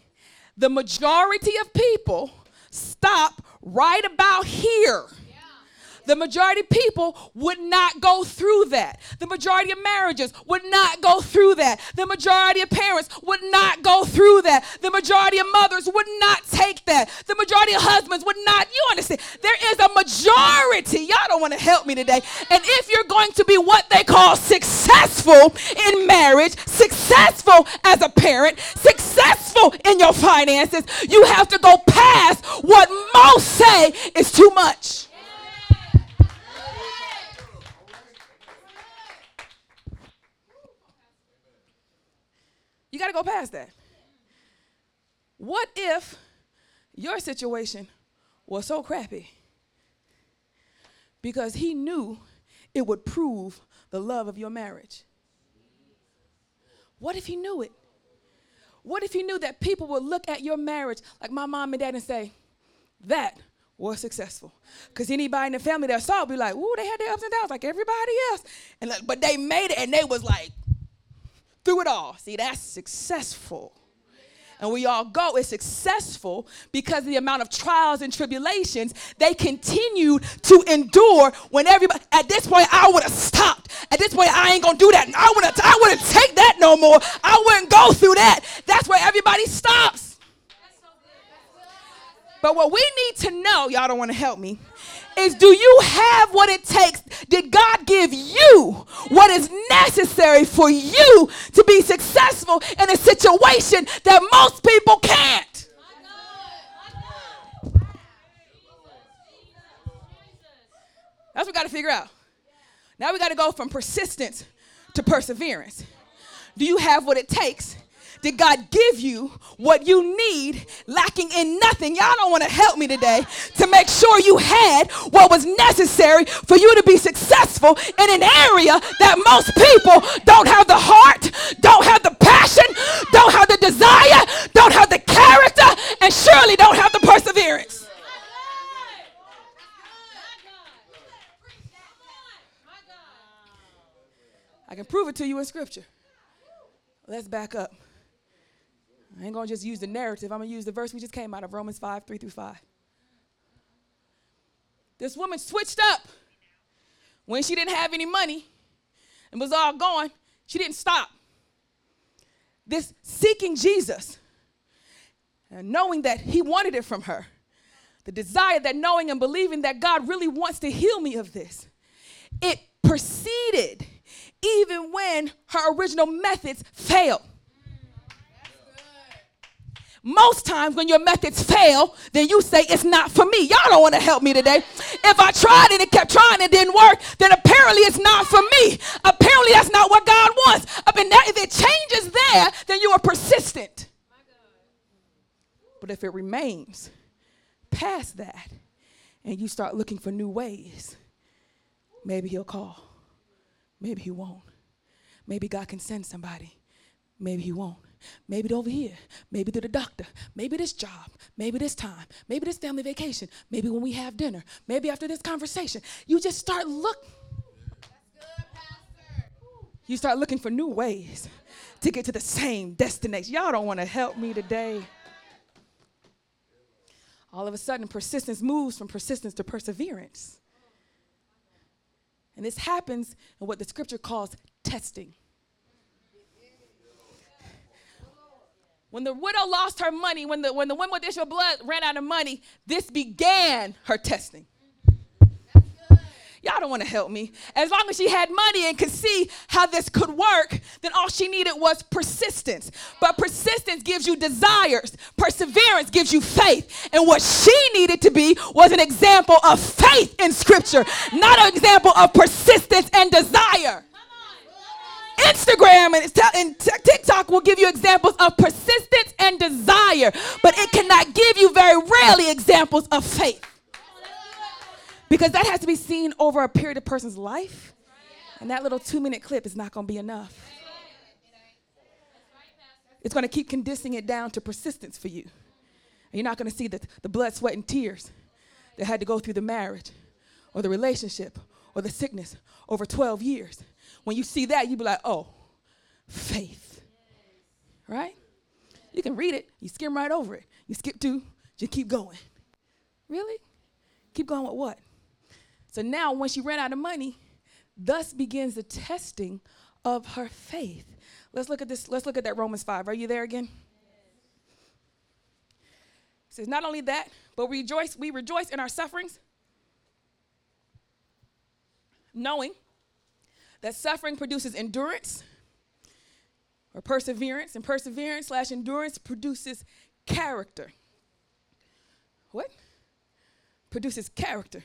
the majority of people stop right about here. The majority of people would not go through that. The majority of marriages would not go through that. The majority of parents would not go through that. The majority of mothers would not take that. The majority of husbands would not. You understand? There is a majority. Y'all don't want to help me today. And if you're going to be what they call successful in marriage, successful as a parent, successful in your finances, you have to go past what most say is too much. You got to go past that. What if your situation was so crappy because he knew it would prove the love of your marriage? What if he knew it? What if he knew that people would look at your marriage like my mom and dad and say, that was successful? Because anybody in the family that saw it would be like, ooh, they had their ups and downs like everybody else. And like, but they made it and they was like, through it all. See, that's successful. And we all go is successful because of the amount of trials and tribulations they continued to endure when everybody at this point I would have stopped. At this point, I ain't gonna do that. I wouldn't I wouldn't take that no more. I wouldn't go through that. That's where everybody stops. But what we need to know, y'all don't want to help me, is do you have what it takes? Did God give you what is necessary for you to be successful in a situation that most people can't? That's what we got to figure out. Now we got to go from persistence to perseverance. Do you have what it takes did God give you what you need, lacking in nothing? Y'all don't want to help me today to make sure you had what was necessary for you to be successful in an area that most people don't have the heart, don't have the passion, don't have the desire, don't have the character, and surely don't have the perseverance. I can prove it to you in scripture. Let's back up. I ain't to just use the narrative. I'm to use the verse we just came out of Romans 5 3 through 5. This woman switched up when she didn't have any money and was all gone. She didn't stop. this seeking Jesus and knowing that He wanted it from her, the desire that knowing and believing that God really wants to heal me of this, it proceeded even when her original methods failed. Most times when your methods fail, then you say it's not for me. Y'all don't want to help me today. If I tried and it kept trying and didn't work, then apparently it's not for me. Apparently that's not what God wants. Mean, if it changes there, then you are persistent. But if it remains past that and you start looking for new ways, maybe he'll call. Maybe he won't. Maybe God can send somebody. Maybe he won't. Maybe over here. Maybe to the doctor. Maybe this job. Maybe this time. Maybe this family vacation. Maybe when we have dinner. Maybe after this conversation. You just start look. You start looking for new ways to get to the same destination. Y'all don't want to help me today. All of a sudden, persistence moves from persistence to perseverance. And this happens in what the scripture calls testing. When the widow lost her money, when the, when the woman with issue of blood ran out of money, this began her testing. Y'all don't want to help me. As long as she had money and could see how this could work, then all she needed was persistence. But persistence gives you desires, perseverance gives you faith. And what she needed to be was an example of faith in Scripture, not an example of persistence and desire. Instagram and, TikTok will give you examples of persistence and desire, but it cannot give you very rarely examples of faith. Because that has to be seen over a period of person's life. And that little two minute clip is not going to be enough. It's going to keep condensing it down to persistence for you. And you're not going to see the, the blood, sweat, and tears that had to go through the marriage or the relationship or the sickness over 12 years. When you see that, you be like, oh, faith. Right? You can read it, you skim right over it. You skip two, you keep going. Really? Keep going with what? So now, when she ran out of money, thus begins the testing of her faith. Let's look at this. Let's look at that Romans 5. Are you there again? It says, not only that, but we rejoice, we rejoice in our sufferings, knowing that suffering produces endurance or perseverance, and perseverance slash endurance produces character. What? Produces character.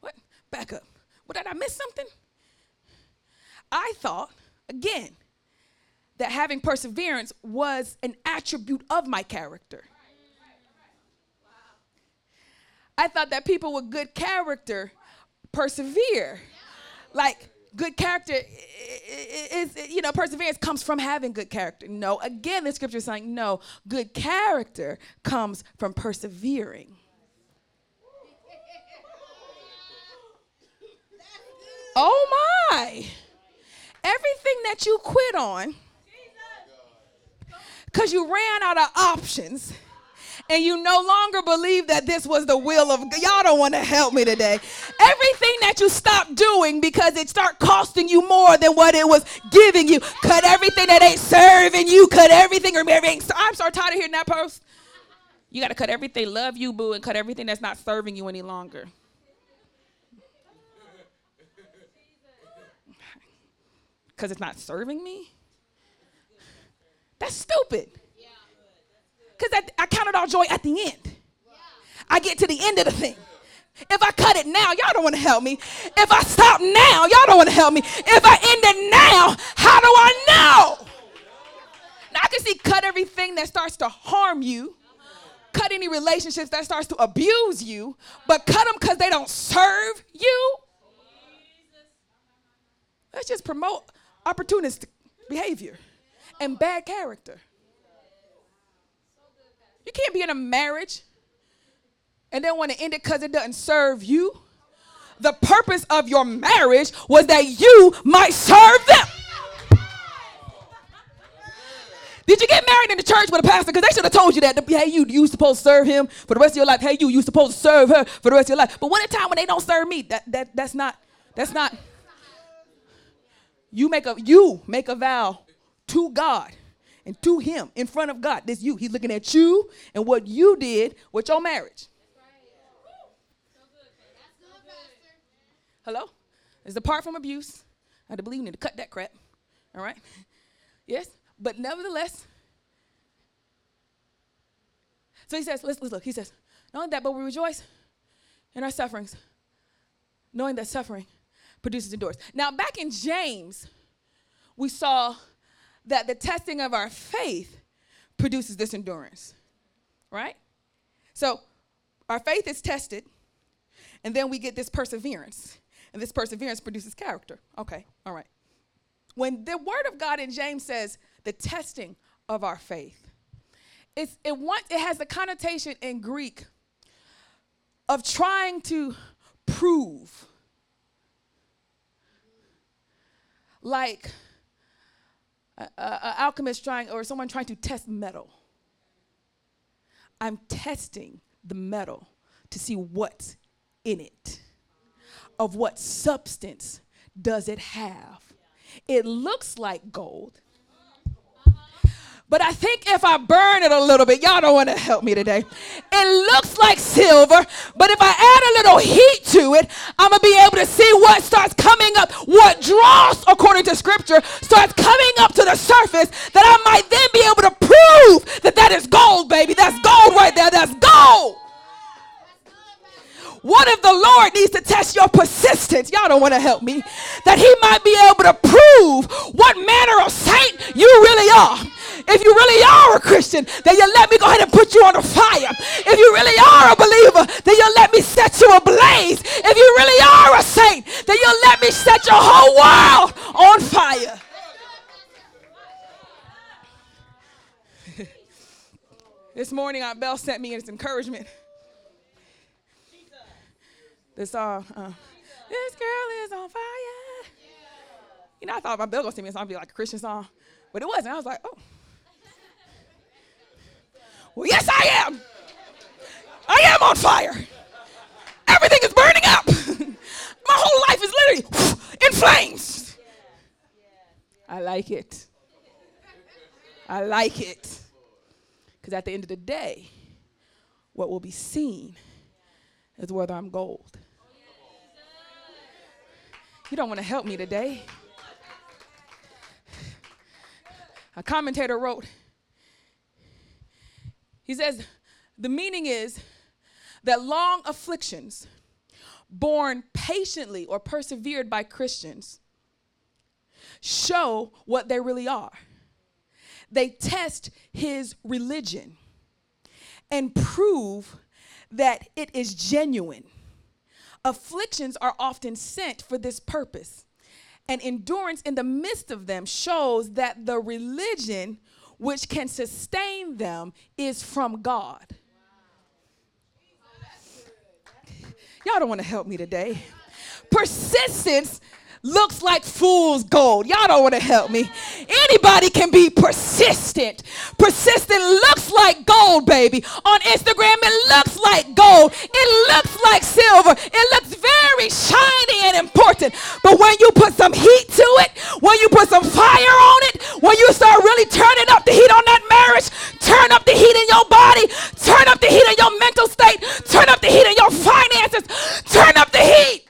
What? Back up. What did I miss something? I thought, again, that having perseverance was an attribute of my character. I thought that people with good character persevere. Like, good character is, you know, perseverance comes from having good character. No, again, the scripture is saying, no, good character comes from persevering. Oh my. Everything that you quit on because you ran out of options and you no longer believe that this was the will of God. Y'all don't want to help me today. Everything that you stop doing because it start costing you more than what it was giving you. Cut everything that ain't serving you. Cut everything or everything. I'm so tired of hearing that post. You got to cut everything. Love you, boo, and cut everything that's not serving you any longer. Because it's not serving me? That's stupid. Because I, I count it all joy at the end. I get to the end of the thing. If I cut it now, y'all don't want to help me. If I stop now, y'all don't want to help me. If I end it now, how do I know? Now I can see cut everything that starts to harm you, cut any relationships that starts to abuse you, but cut them because they don't serve you. Let's just promote opportunistic behavior and bad character. You can't be in a marriage and then want to end it because it doesn't serve you. The purpose of your marriage was that you might serve them. Did you get married in the church with a pastor? Because they should have told you that. Hey, you, you supposed to serve him for the rest of your life. Hey, you, you supposed to serve her for the rest of your life. But one at a time when they don't serve me, that, that that's not, that's not. You make a you make a vow to God and to him in front of God. This you. He's looking at you and what you did with your marriage. Hello? It's apart from abuse. I believe we need to cut that crap. All right? Yes? But nevertheless, so he says, let's, let's look. He says, not only that, but we rejoice in our sufferings, knowing that suffering produces endurance. Now, back in James, we saw that the testing of our faith produces this endurance, right? So, our faith is tested, and then we get this perseverance, and this perseverance produces character. Okay, all right. When the word of God in James says the testing of our faith, it's, it, want, it has the connotation in Greek of trying to prove. Like an alchemist trying, or someone trying to test metal. I'm testing the metal to see what's in it. Of what substance does it have? It looks like gold. But I think if I burn it a little bit, y'all don't want to help me today. It looks like silver, but if I add a little heat to it, I'm going to be able to see what starts coming up, what dross, according to scripture, starts coming up to the surface that I might then be able to prove that that is gold, baby. That's gold right there. That's gold. What if the Lord needs to test your persistence? Y'all don't want to help me. That he might be able to prove what manner of saint you really are. If you really are a Christian, then you let me go ahead and put you on the fire. If you really are a believer, then you'll let me set you ablaze. If you really are a saint, then you'll let me set your whole world on fire. this morning, Aunt Bell sent me his encouragement. This song, uh, this girl is on fire. You know, I thought my Bill gonna sing me a song, be like a Christian song, but it wasn't. I was like, oh. Well, yes, I am. I am on fire. Everything is burning up. my whole life is literally in flames. I like it. I like it. Because at the end of the day, what will be seen is whether I'm gold. You don't want to help me today. A commentator wrote, he says, the meaning is that long afflictions borne patiently or persevered by Christians show what they really are. They test his religion and prove that it is genuine. Afflictions are often sent for this purpose. And endurance in the midst of them shows that the religion which can sustain them is from God. Y'all don't want to help me today. Persistence looks like fool's gold. Y'all don't want to help me. Anybody can be persistent. Persistent looks like gold, baby. On Instagram, it looks like gold. It looks like silver. It looks very shiny and important. But when you put some heat to it, when you put some fire on it, when you start really turning up the heat on that marriage, turn up the heat in your body, turn up the heat in your mental state, turn up the heat in your finances, turn up the heat.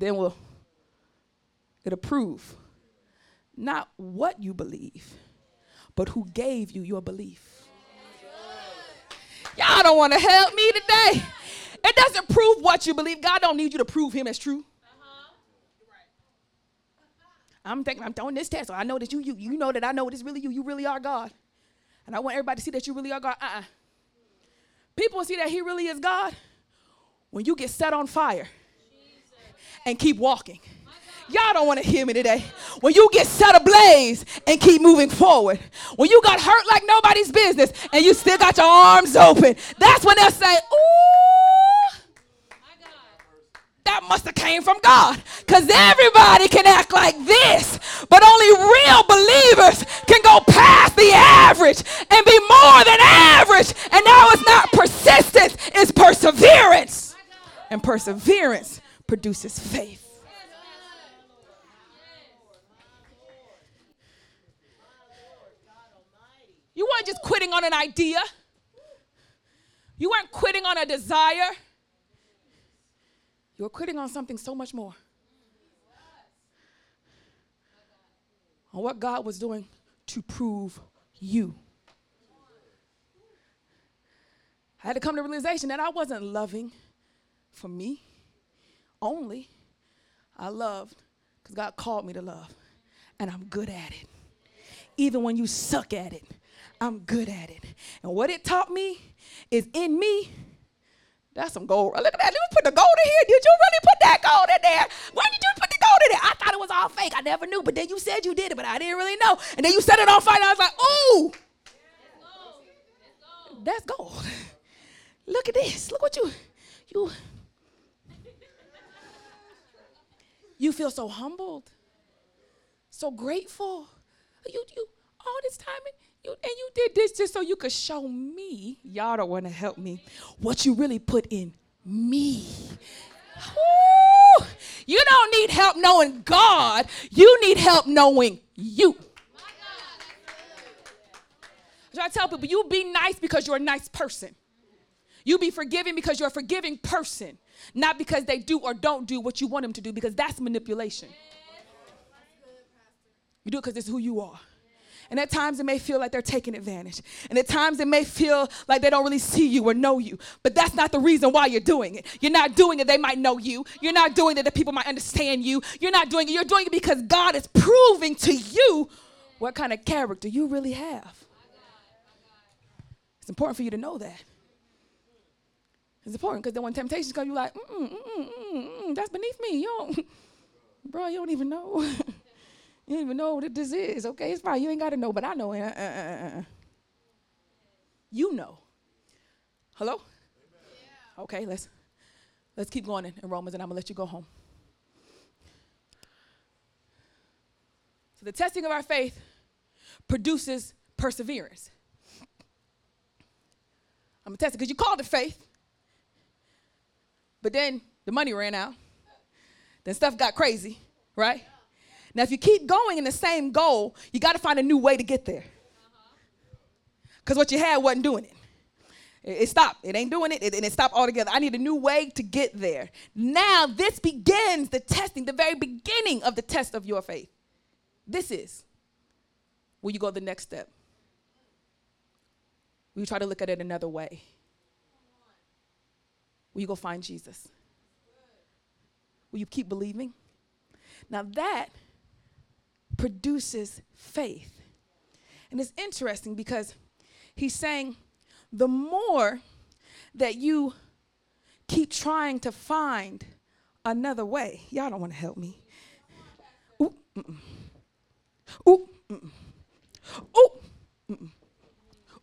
Then we'll it'll prove not what you believe, but who gave you your belief. Y'all don't want to help me today. It doesn't prove what you believe. God don't need you to prove him as true. Uh-huh. I'm thinking I'm throwing this test, so I know that you you you know that I know it's really you. You really are God, and I want everybody to see that you really are God. Uh-uh. People see that He really is God when you get set on fire and keep walking. Y'all don't want to hear me today. When you get set ablaze and keep moving forward. When you got hurt like nobody's business and you still got your arms open. That's when they'll say, ooh, that must have came from God. Because everybody can act like this. But only real believers can go past the average and be more than average. And now it's not persistence, it's perseverance. And perseverance produces faith. You weren't just quitting on an idea. You weren't quitting on a desire. You were quitting on something so much more. On what God was doing to prove you. I had to come to realization that I wasn't loving for me only. I loved because God called me to love, and I'm good at it. Even when you suck at it, I'm good at it. And what it taught me is in me. That's some gold. Look at that. Let me put the gold in here. Did you really put that gold in there? Why did you put the gold in there? I thought it was all fake. I never knew. But then you said you did it, but I didn't really know. And then you set it on fire. And I was like, ooh. That's gold. Look at this. Look what you, you, you feel so humbled, so grateful. You, you, all this time, you, and you did this just so you could show me, y'all don't want to help me, what you really put in me. Woo! You don't need help knowing God, you need help knowing you. So I tell people, you be nice because you're a nice person. You be forgiving because you're a forgiving person, not because they do or don't do what you want them to do, because that's manipulation. You do it because it's who you are. And at times it may feel like they're taking advantage. And at times it may feel like they don't really see you or know you. But that's not the reason why you're doing it. You're not doing it, they might know you. You're not doing it that people might understand you. You're not doing it, you're doing it because God is proving to you what kind of character you really have. It's important for you to know that. It's important because then when temptations come, you're like, mm, mm, mm, that's beneath me. You don't, bro, you don't even know. you don't even know what this is. Okay, it's fine. You ain't got to know, but I know. Uh, uh, uh, you know. Hello? Yeah. Okay, let's let's keep going in, in Romans, and I'm gonna let you go home. So the testing of our faith produces perseverance. I'm gonna test it because you called it faith. But then the money ran out. Then stuff got crazy, right? Now, if you keep going in the same goal, you got to find a new way to get there. Because what you had wasn't doing it. It, stopped. It ain't doing it, and it stopped altogether. I need a new way to get there. Now, this begins the testing, the very beginning of the test of your faith. This is where you go the next step. We try to look at it another way. Will you go find Jesus? Will you keep believing? Now that produces faith. And it's interesting because he's saying the more that you keep trying to find another way, y'all don't want to help me. Ooh, mm-mm. Ooh, mm-mm. Ooh, mm-mm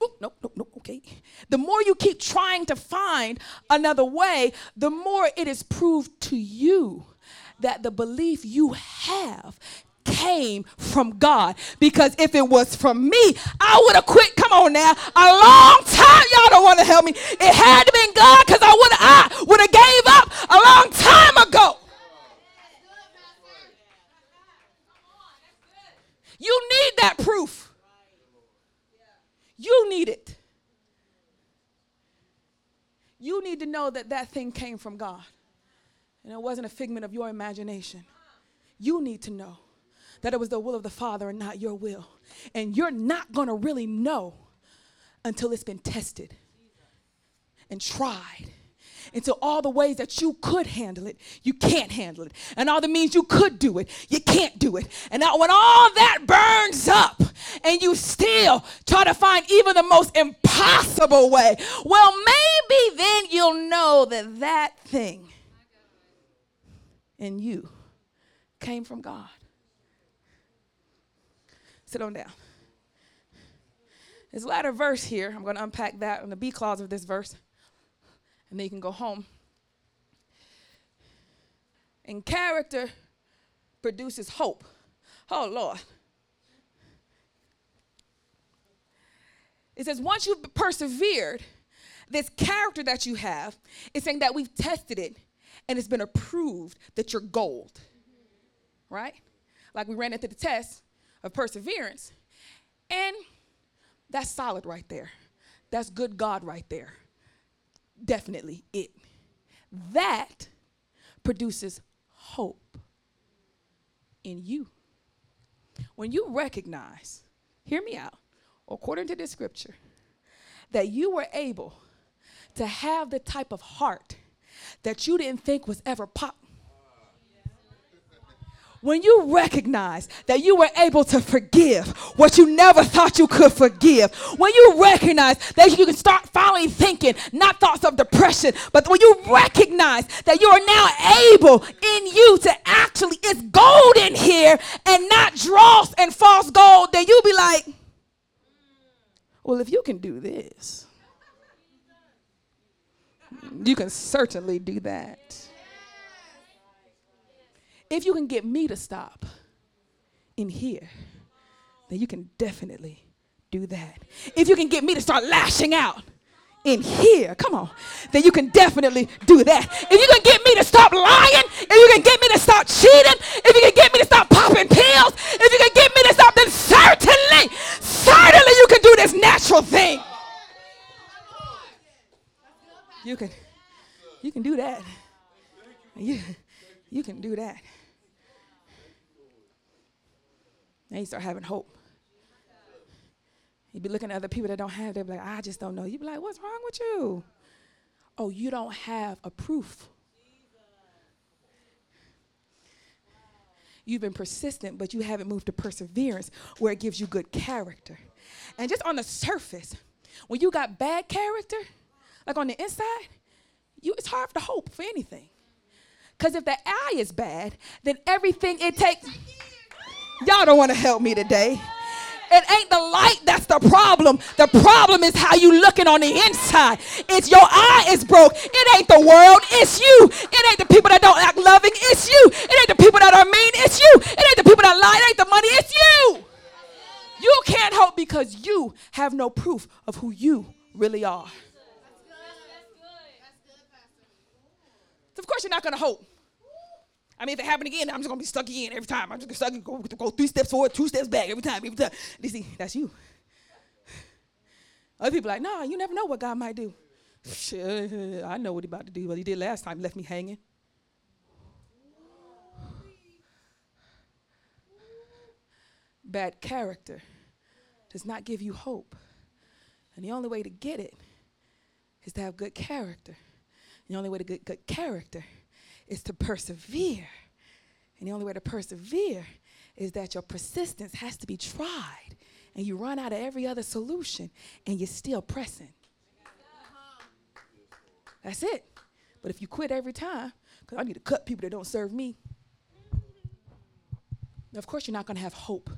oh, no, no, no, okay. The more you keep trying to find another way, the more it is proved to you that the belief you have came from God. Because if it was from me, I would have quit. Come on now, a long time. Y'all don't want to help me. It had to been God because I would have I would have gave up a long time ago. You need that proof. You need it. You need to know that that thing came from God and it wasn't a figment of your imagination. You need to know that it was the will of the Father and not your will. And you're not going to really know until it's been tested and tried into all the ways that you could handle it, you can't handle it. And all the means you could do it, you can't do it. And now when all that burns up and you still try to find even the most impossible way, well, maybe then you'll know that that thing in you came from God. Sit on down. This latter verse here, I'm going to unpack that in the B clause of this verse and then you can go home. And character produces hope. Oh, Lord. It says, once you've persevered, this character that you have is saying that we've tested it and it's been approved that you're gold. Right? Like we ran into the test of perseverance, and that's solid right there. That's good God right there. Definitely it. That produces hope in you. When you recognize, hear me out, according to this scripture, that you were able to have the type of heart that you didn't think was ever pop when you recognize that you were able to forgive what you never thought you could forgive, when you recognize that you can start finally thinking not thoughts of depression, but when you recognize that you are now able in you to actually, it's gold in here and not dross and false gold, then you'll be like, well, if you can do this, you can certainly do that. If you can get me to stop in here, then you can definitely do that. If you can get me to start lashing out in here, come on, then you can definitely do that. If you can get me to stop lying, if you can get me to stop cheating, if you can get me to stop popping pills, if you can get me to stop, then certainly, certainly you can do this natural thing. You can, you can do that. You, you can do that. Now you start having hope. You'd be looking at other people that don't have, they'd be like, I just don't know. You'd be like, what's wrong with you? Oh, you don't have a proof. You've been persistent, but you haven't moved to perseverance where it gives you good character. And just on the surface, when you got bad character, like on the inside, you, it's hard to hope for anything. Because if the eye is bad, then everything it takes. Y'all don't want to help me today. It ain't the light that's the problem. The problem is how you looking on the inside. It's your eye is broke. It ain't the world. It's you. It ain't the people that don't act loving. It's you. It ain't the people that are mean. It's you. It ain't the people that lie. It ain't the money. It's you. You can't hope because you have no proof of who you really are. So of course you're not going to hope. I mean, if it happened again, I'm just gonna be stuck again every time. I'm just gonna go, go three steps forward, two steps back every time, every time. You see, that's you. Other people are like, nah, you never know what God might do. I know what he about to do. What he did last time, he left me hanging. Bad character does not give you hope. And the only way to get it is to have good character. And the only way to get good character is to persevere. And the only way to persevere is that your persistence has to be tried. And you run out of every other solution and you're still pressing. That's it. But if you quit every time, because I need to cut people that don't serve me, of course you're not going to have hope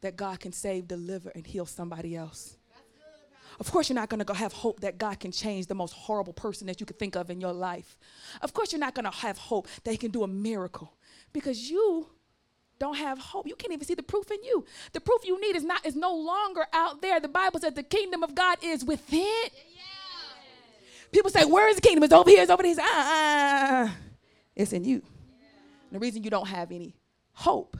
that God can save, deliver, and heal somebody else. Of course, you're not going to go have hope that God can change the most horrible person that you could think of in your life. Of course, you're not going to have hope that He can do a miracle because you don't have hope. You can't even see the proof in you. The proof you need is not is no longer out there. The Bible says the kingdom of God is within. Yeah. People say, "Where is the kingdom? It's over here. It's over here." It's, uh, uh, it's in you. Yeah. The reason you don't have any hope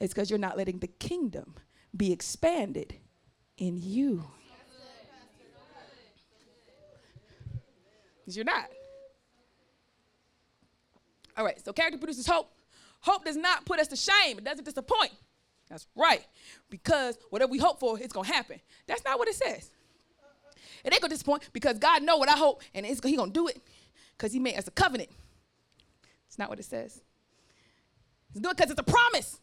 is because you're not letting the kingdom be expanded in you. Because you're not. All right, so character produces hope. Hope does not put us to shame, it doesn't disappoint. That's right. Because whatever we hope for, it's gonna happen. That's not what it says. It ain't gonna disappoint because God know what I hope, and He gonna do it because He made us a covenant. It's not what it says. He's doing it because it's a promise.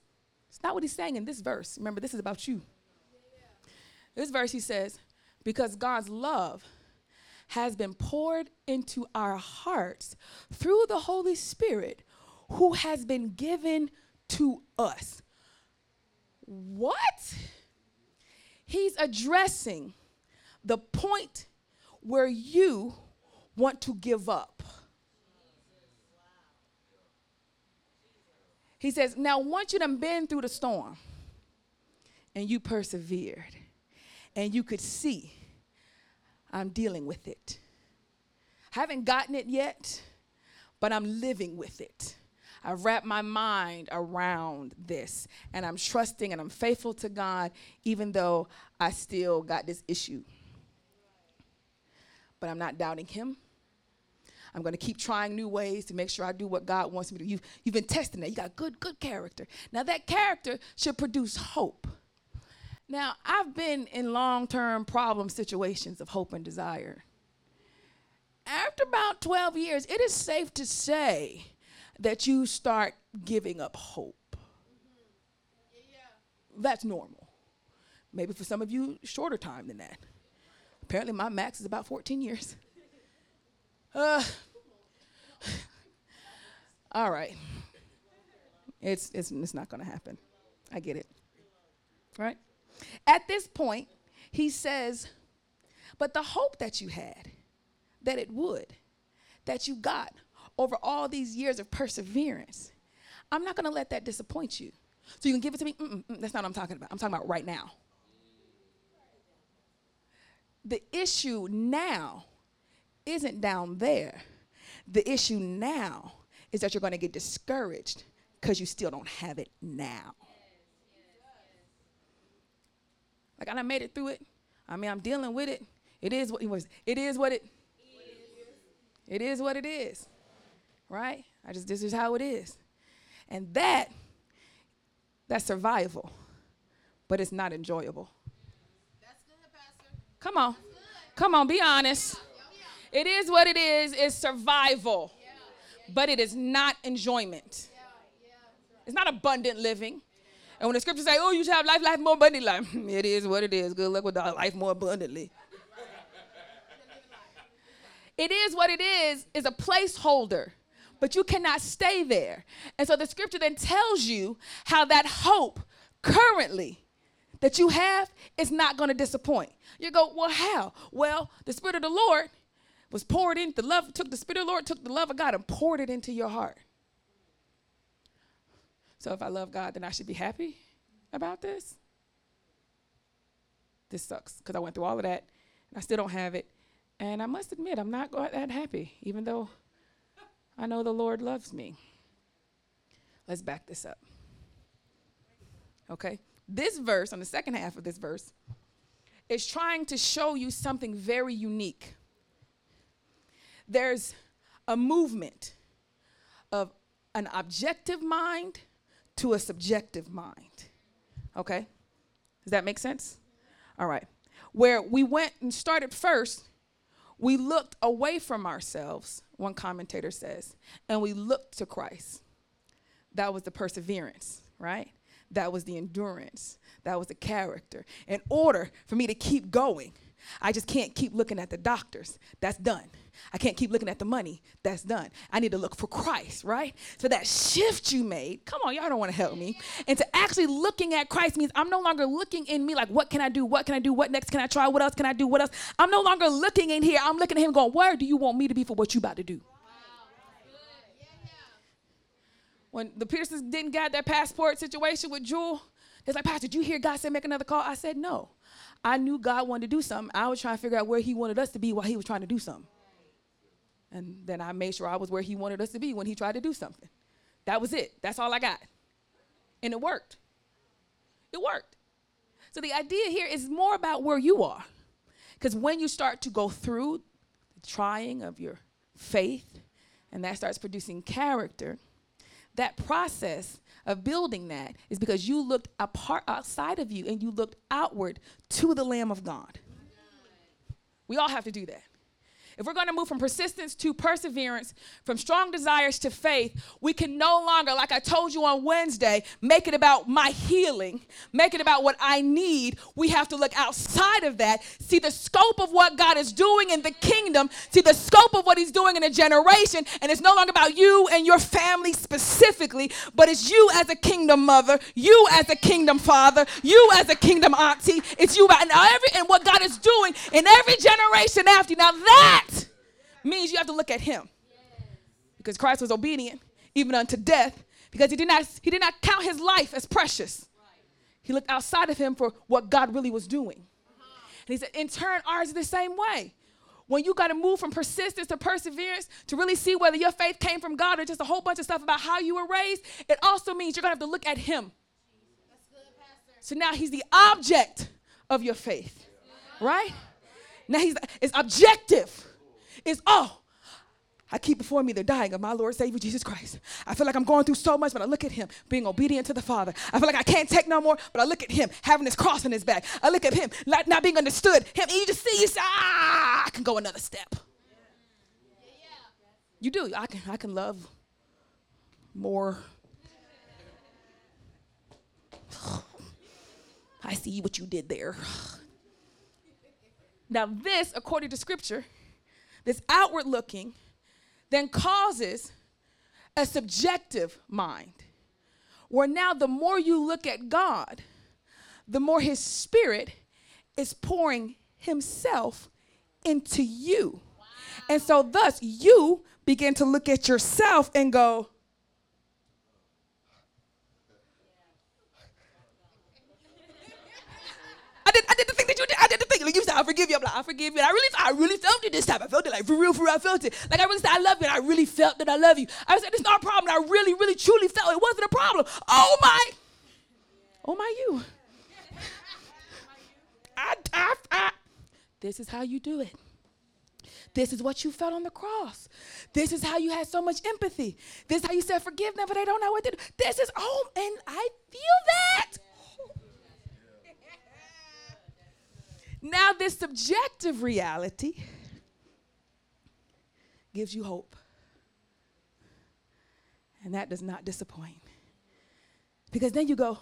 It's not what He's saying in this verse. Remember, this is about you. This verse He says, because God's love has been poured into our hearts through the Holy Spirit who has been given to us. What? He's addressing the point where you want to give up. He says, Now, once you done been through the storm and you persevered and you could see I'm dealing with it. Haven't gotten it yet, but I'm living with it. I've wrapped my mind around this and I'm trusting and I'm faithful to God even though I still got this issue. but I'm not doubting Him. I'm going to keep trying new ways to make sure I do what God wants me to do. You've, you've been testing that. You got good, good character. Now, that character should produce hope. Now, I've been in long term problem situations of hope and desire. After about 12 years, it is safe to say that you start giving up hope. That's normal. Maybe for some of you, shorter time than that. Apparently, my max is about 14 years. Uh, all right. It's, it's, it's not going to happen. I get it. Right? At this point, he says, But the hope that you had, that it would, that you got over all these years of perseverance, I'm not going to let that disappoint you. So you can give it to me? Mm-mm, mm, that's not what I'm talking about. I'm talking about right now. The issue now isn't down there. The issue now is that you're going to get discouraged because you still don't have it now. Like I made it through it. I mean, I'm dealing with it. It is what it was. It is what it. It is what it is. Right? I just this is how it is. And that that's survival. But it's not enjoyable. That's good, Pastor. Come on. Come on, be honest. It is what it is. It's survival. But it is not enjoyment. It's not abundant living. And when the scriptures say, oh, you shall have life, life more abundantly, like, it is what it is. Good luck with life more abundantly. it is what it is, is a placeholder, but you cannot stay there. And so the scripture then tells you how that hope currently that you have is not going to disappoint. You go, well, how? Well, the Spirit of the Lord was poured in, the love, took the Spirit of the Lord, took the love of God and poured it into your heart. So if I love God, then I should be happy about this. This sucks because I went through all of that and I still don't have it. And I must admit, I'm not that happy, even though I know the Lord loves me. Let's back this up. Okay? This verse, on the second half of this verse, is trying to show you something very unique. There's a movement of an objective mind to a subjective mind. Okay? Does that make sense? All right. Where we went and started first, we looked away from ourselves, one commentator says, and we looked to Christ. That was the perseverance, right? That was the endurance. That was the character. In order for me to keep going, I just can't keep looking at the doctors. That's done. I can't keep looking at the money. That's done. I need to look for Christ, right? So that shift you made, come on, y'all don't want to help me. And to actually looking at Christ means I'm no longer looking in me like, what can I do? What can I do? What next can I try? What else can I do? What else? I'm no longer looking in here. I'm looking at him going, where do you want me to be for what you about to do? When the Petersons didn't get that passport situation with Jewel, it's like, Pastor, did you hear God say make another call? I said, no. I knew God wanted to do something. I was trying to figure out where he wanted us to be while he was trying to do something. And then I made sure I was where he wanted us to be when he tried to do something. That was it. That's all I got. And it worked. It worked. So the idea here is more about where you are. Because when you start to go through the trying of your faith, and that starts producing character, that process of building that is because you looked apart outside of you and you looked outward to the Lamb of God. We all have to do that. If we're going to move from persistence to perseverance, from strong desires to faith, we can no longer, like I told you on Wednesday, make it about my healing, make it about what I need. We have to look outside of that, see the scope of what God is doing in the kingdom, see the scope of what He's doing in a generation. And it's no longer about you and your family specifically, but it's you as a kingdom mother, you as a kingdom father, you as a kingdom auntie. It's you about and every and what God is doing in every generation after. Now that means you have to look at him. Because Christ was obedient even unto death because he did not he did not count his life as precious. He looked outside of him for what God really was doing. And he said, in turn, ours is the same way. When you got to move from persistence to perseverance to really see whether your faith came from God or just a whole bunch of stuff about how you were raised, it also means you're going to have to look at Him. So now He's the object of your faith, right? Now He's it's objective. Is, oh, I keep before me the dying of my Lord Savior Jesus Christ. I feel like I'm going through so much, but I look at him being obedient to the Father. I feel like I can't take no more, but I look at him having his cross on his back. I look at him not, not being understood. Him, and you just see, you say, ah, I can go another step. You do. I can, I can love more. I see what you did there. Now, this, according to scripture, this outward looking, then causes a subjective mind, where now the more you look at God, the more His Spirit is pouring Himself into you. Wow. And so, thus, you begin to look at yourself and go, I did, I did the I forgive you. I'm like, I forgive you. And I really, I really felt it this time. I felt it like for real, for real. I felt it. Like I really said, I love you. And I really felt that I love you. I said, it's not a problem. And I really, really, truly felt it wasn't a problem. Oh my, oh my, you. I, I, I. This is how you do it. This is what you felt on the cross. This is how you had so much empathy. This is how you said, forgive them, but they don't know what to do. This is, oh, and I feel that. Now, this subjective reality gives you hope. And that does not disappoint. Because then you go,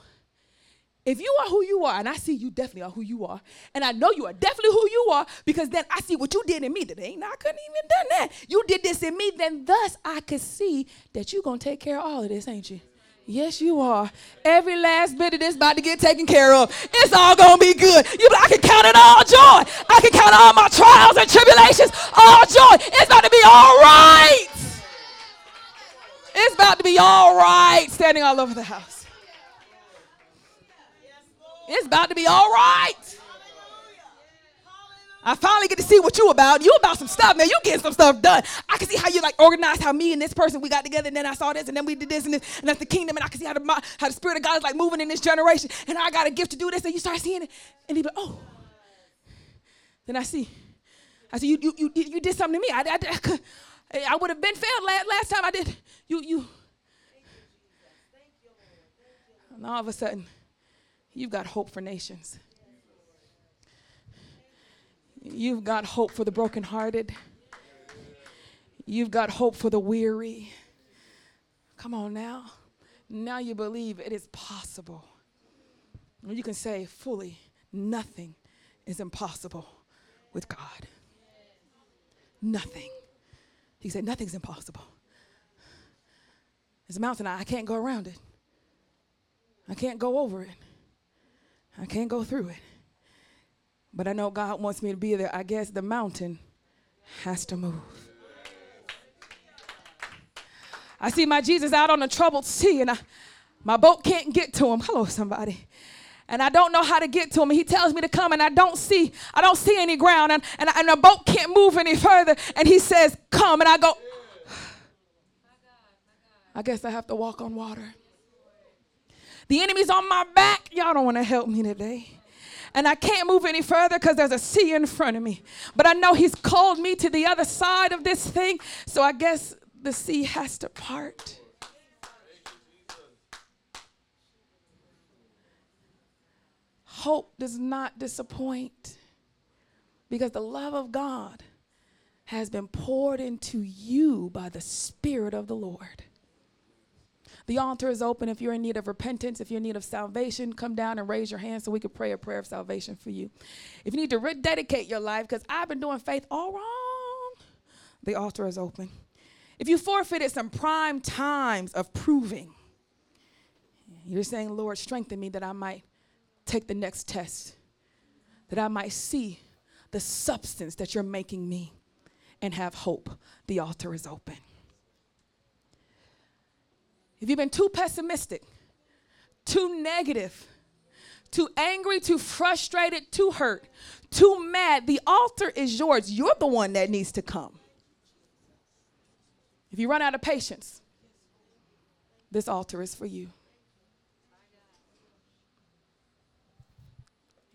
if you are who you are, and I see you definitely are who you are, and I know you are definitely who you are, because then I see what you did in me today. And I couldn't even done that. You did this in me, then thus I could see that you're gonna take care of all of this, ain't you? Yes, you are. Every last bit of this about to get taken care of. It's all gonna be good. You, I can count it all joy. I can count all my trials and tribulations all joy. It's about to be all right. It's about to be all right. Standing all over the house. It's about to be all right. I finally get to see what you about. You about some stuff, man. You getting some stuff done. I can see how you like organized how me and this person we got together, and then I saw this, and then we did this, and this, and that's the kingdom. And I can see how the how the spirit of God is like moving in this generation. And I got a gift to do this, and you start seeing it, and you be like, oh. Then I see, I see you you you, you did something to me. I I, I, I would have been failed last, last time I did. You you. And all of a sudden, you've got hope for nations. You've got hope for the brokenhearted. You've got hope for the weary. Come on now. Now you believe it is possible. You can say fully, nothing is impossible with God. Nothing. He said, nothing's impossible. It's a mountain, I can't go around it. I can't go over it. I can't go through it. But I know God wants me to be there. I guess the mountain has to move. I see my Jesus out on a troubled sea, and I, my boat can't get to him. Hello, somebody. And I don't know how to get to him. He tells me to come, and I don't see, I don't see any ground, and, and, and the boat can't move any further. And he says, Come, and I go, I guess I have to walk on water. The enemy's on my back. Y'all don't want to help me today and I can't move any further because there's a sea in front of me. But I know He's called me to the other side of this thing, so I guess the sea has to part. Hope does not disappoint because the love of God has been poured into you by the Spirit of the Lord. The altar is open. If you're in need of repentance, if you're in need of salvation, come down and raise your hand so we can pray a prayer of salvation for you. If you need to rededicate your life, because I've been doing faith all wrong, the altar is open. If you forfeited some prime times of proving, you're saying, Lord, strengthen me that I might take the next test, that I might see the substance that you're making me and have hope. The altar is open. If you've been too pessimistic, too negative, too angry, too frustrated, too hurt, too mad, the altar is yours. You're the one that needs to come. If you run out of patience, this altar is for you.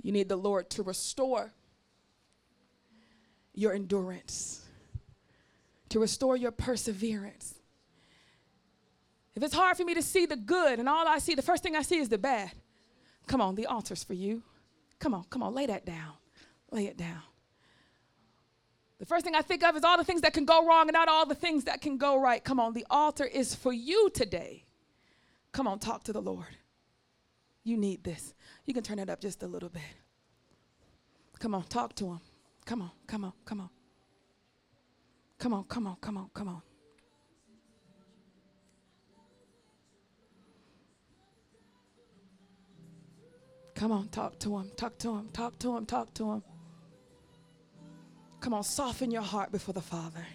You need the Lord to restore your endurance. to restore your perseverance. If it's hard for me to see the good and all I see, the first thing I see is the bad, come on, the altar's for you. Come on, come on, lay that down. Lay it down. The first thing I think of is all the things that can go wrong and not all the things that can go right. Come on, the altar is for you today. Come on, talk to the Lord. You need this. You can turn it up just a little bit. Come on, talk to him. Come on, come on, come on. Come on, come on, come on, come on. Come on, talk to him, talk to him, talk to him, talk to him. Come on, soften your heart before the Father.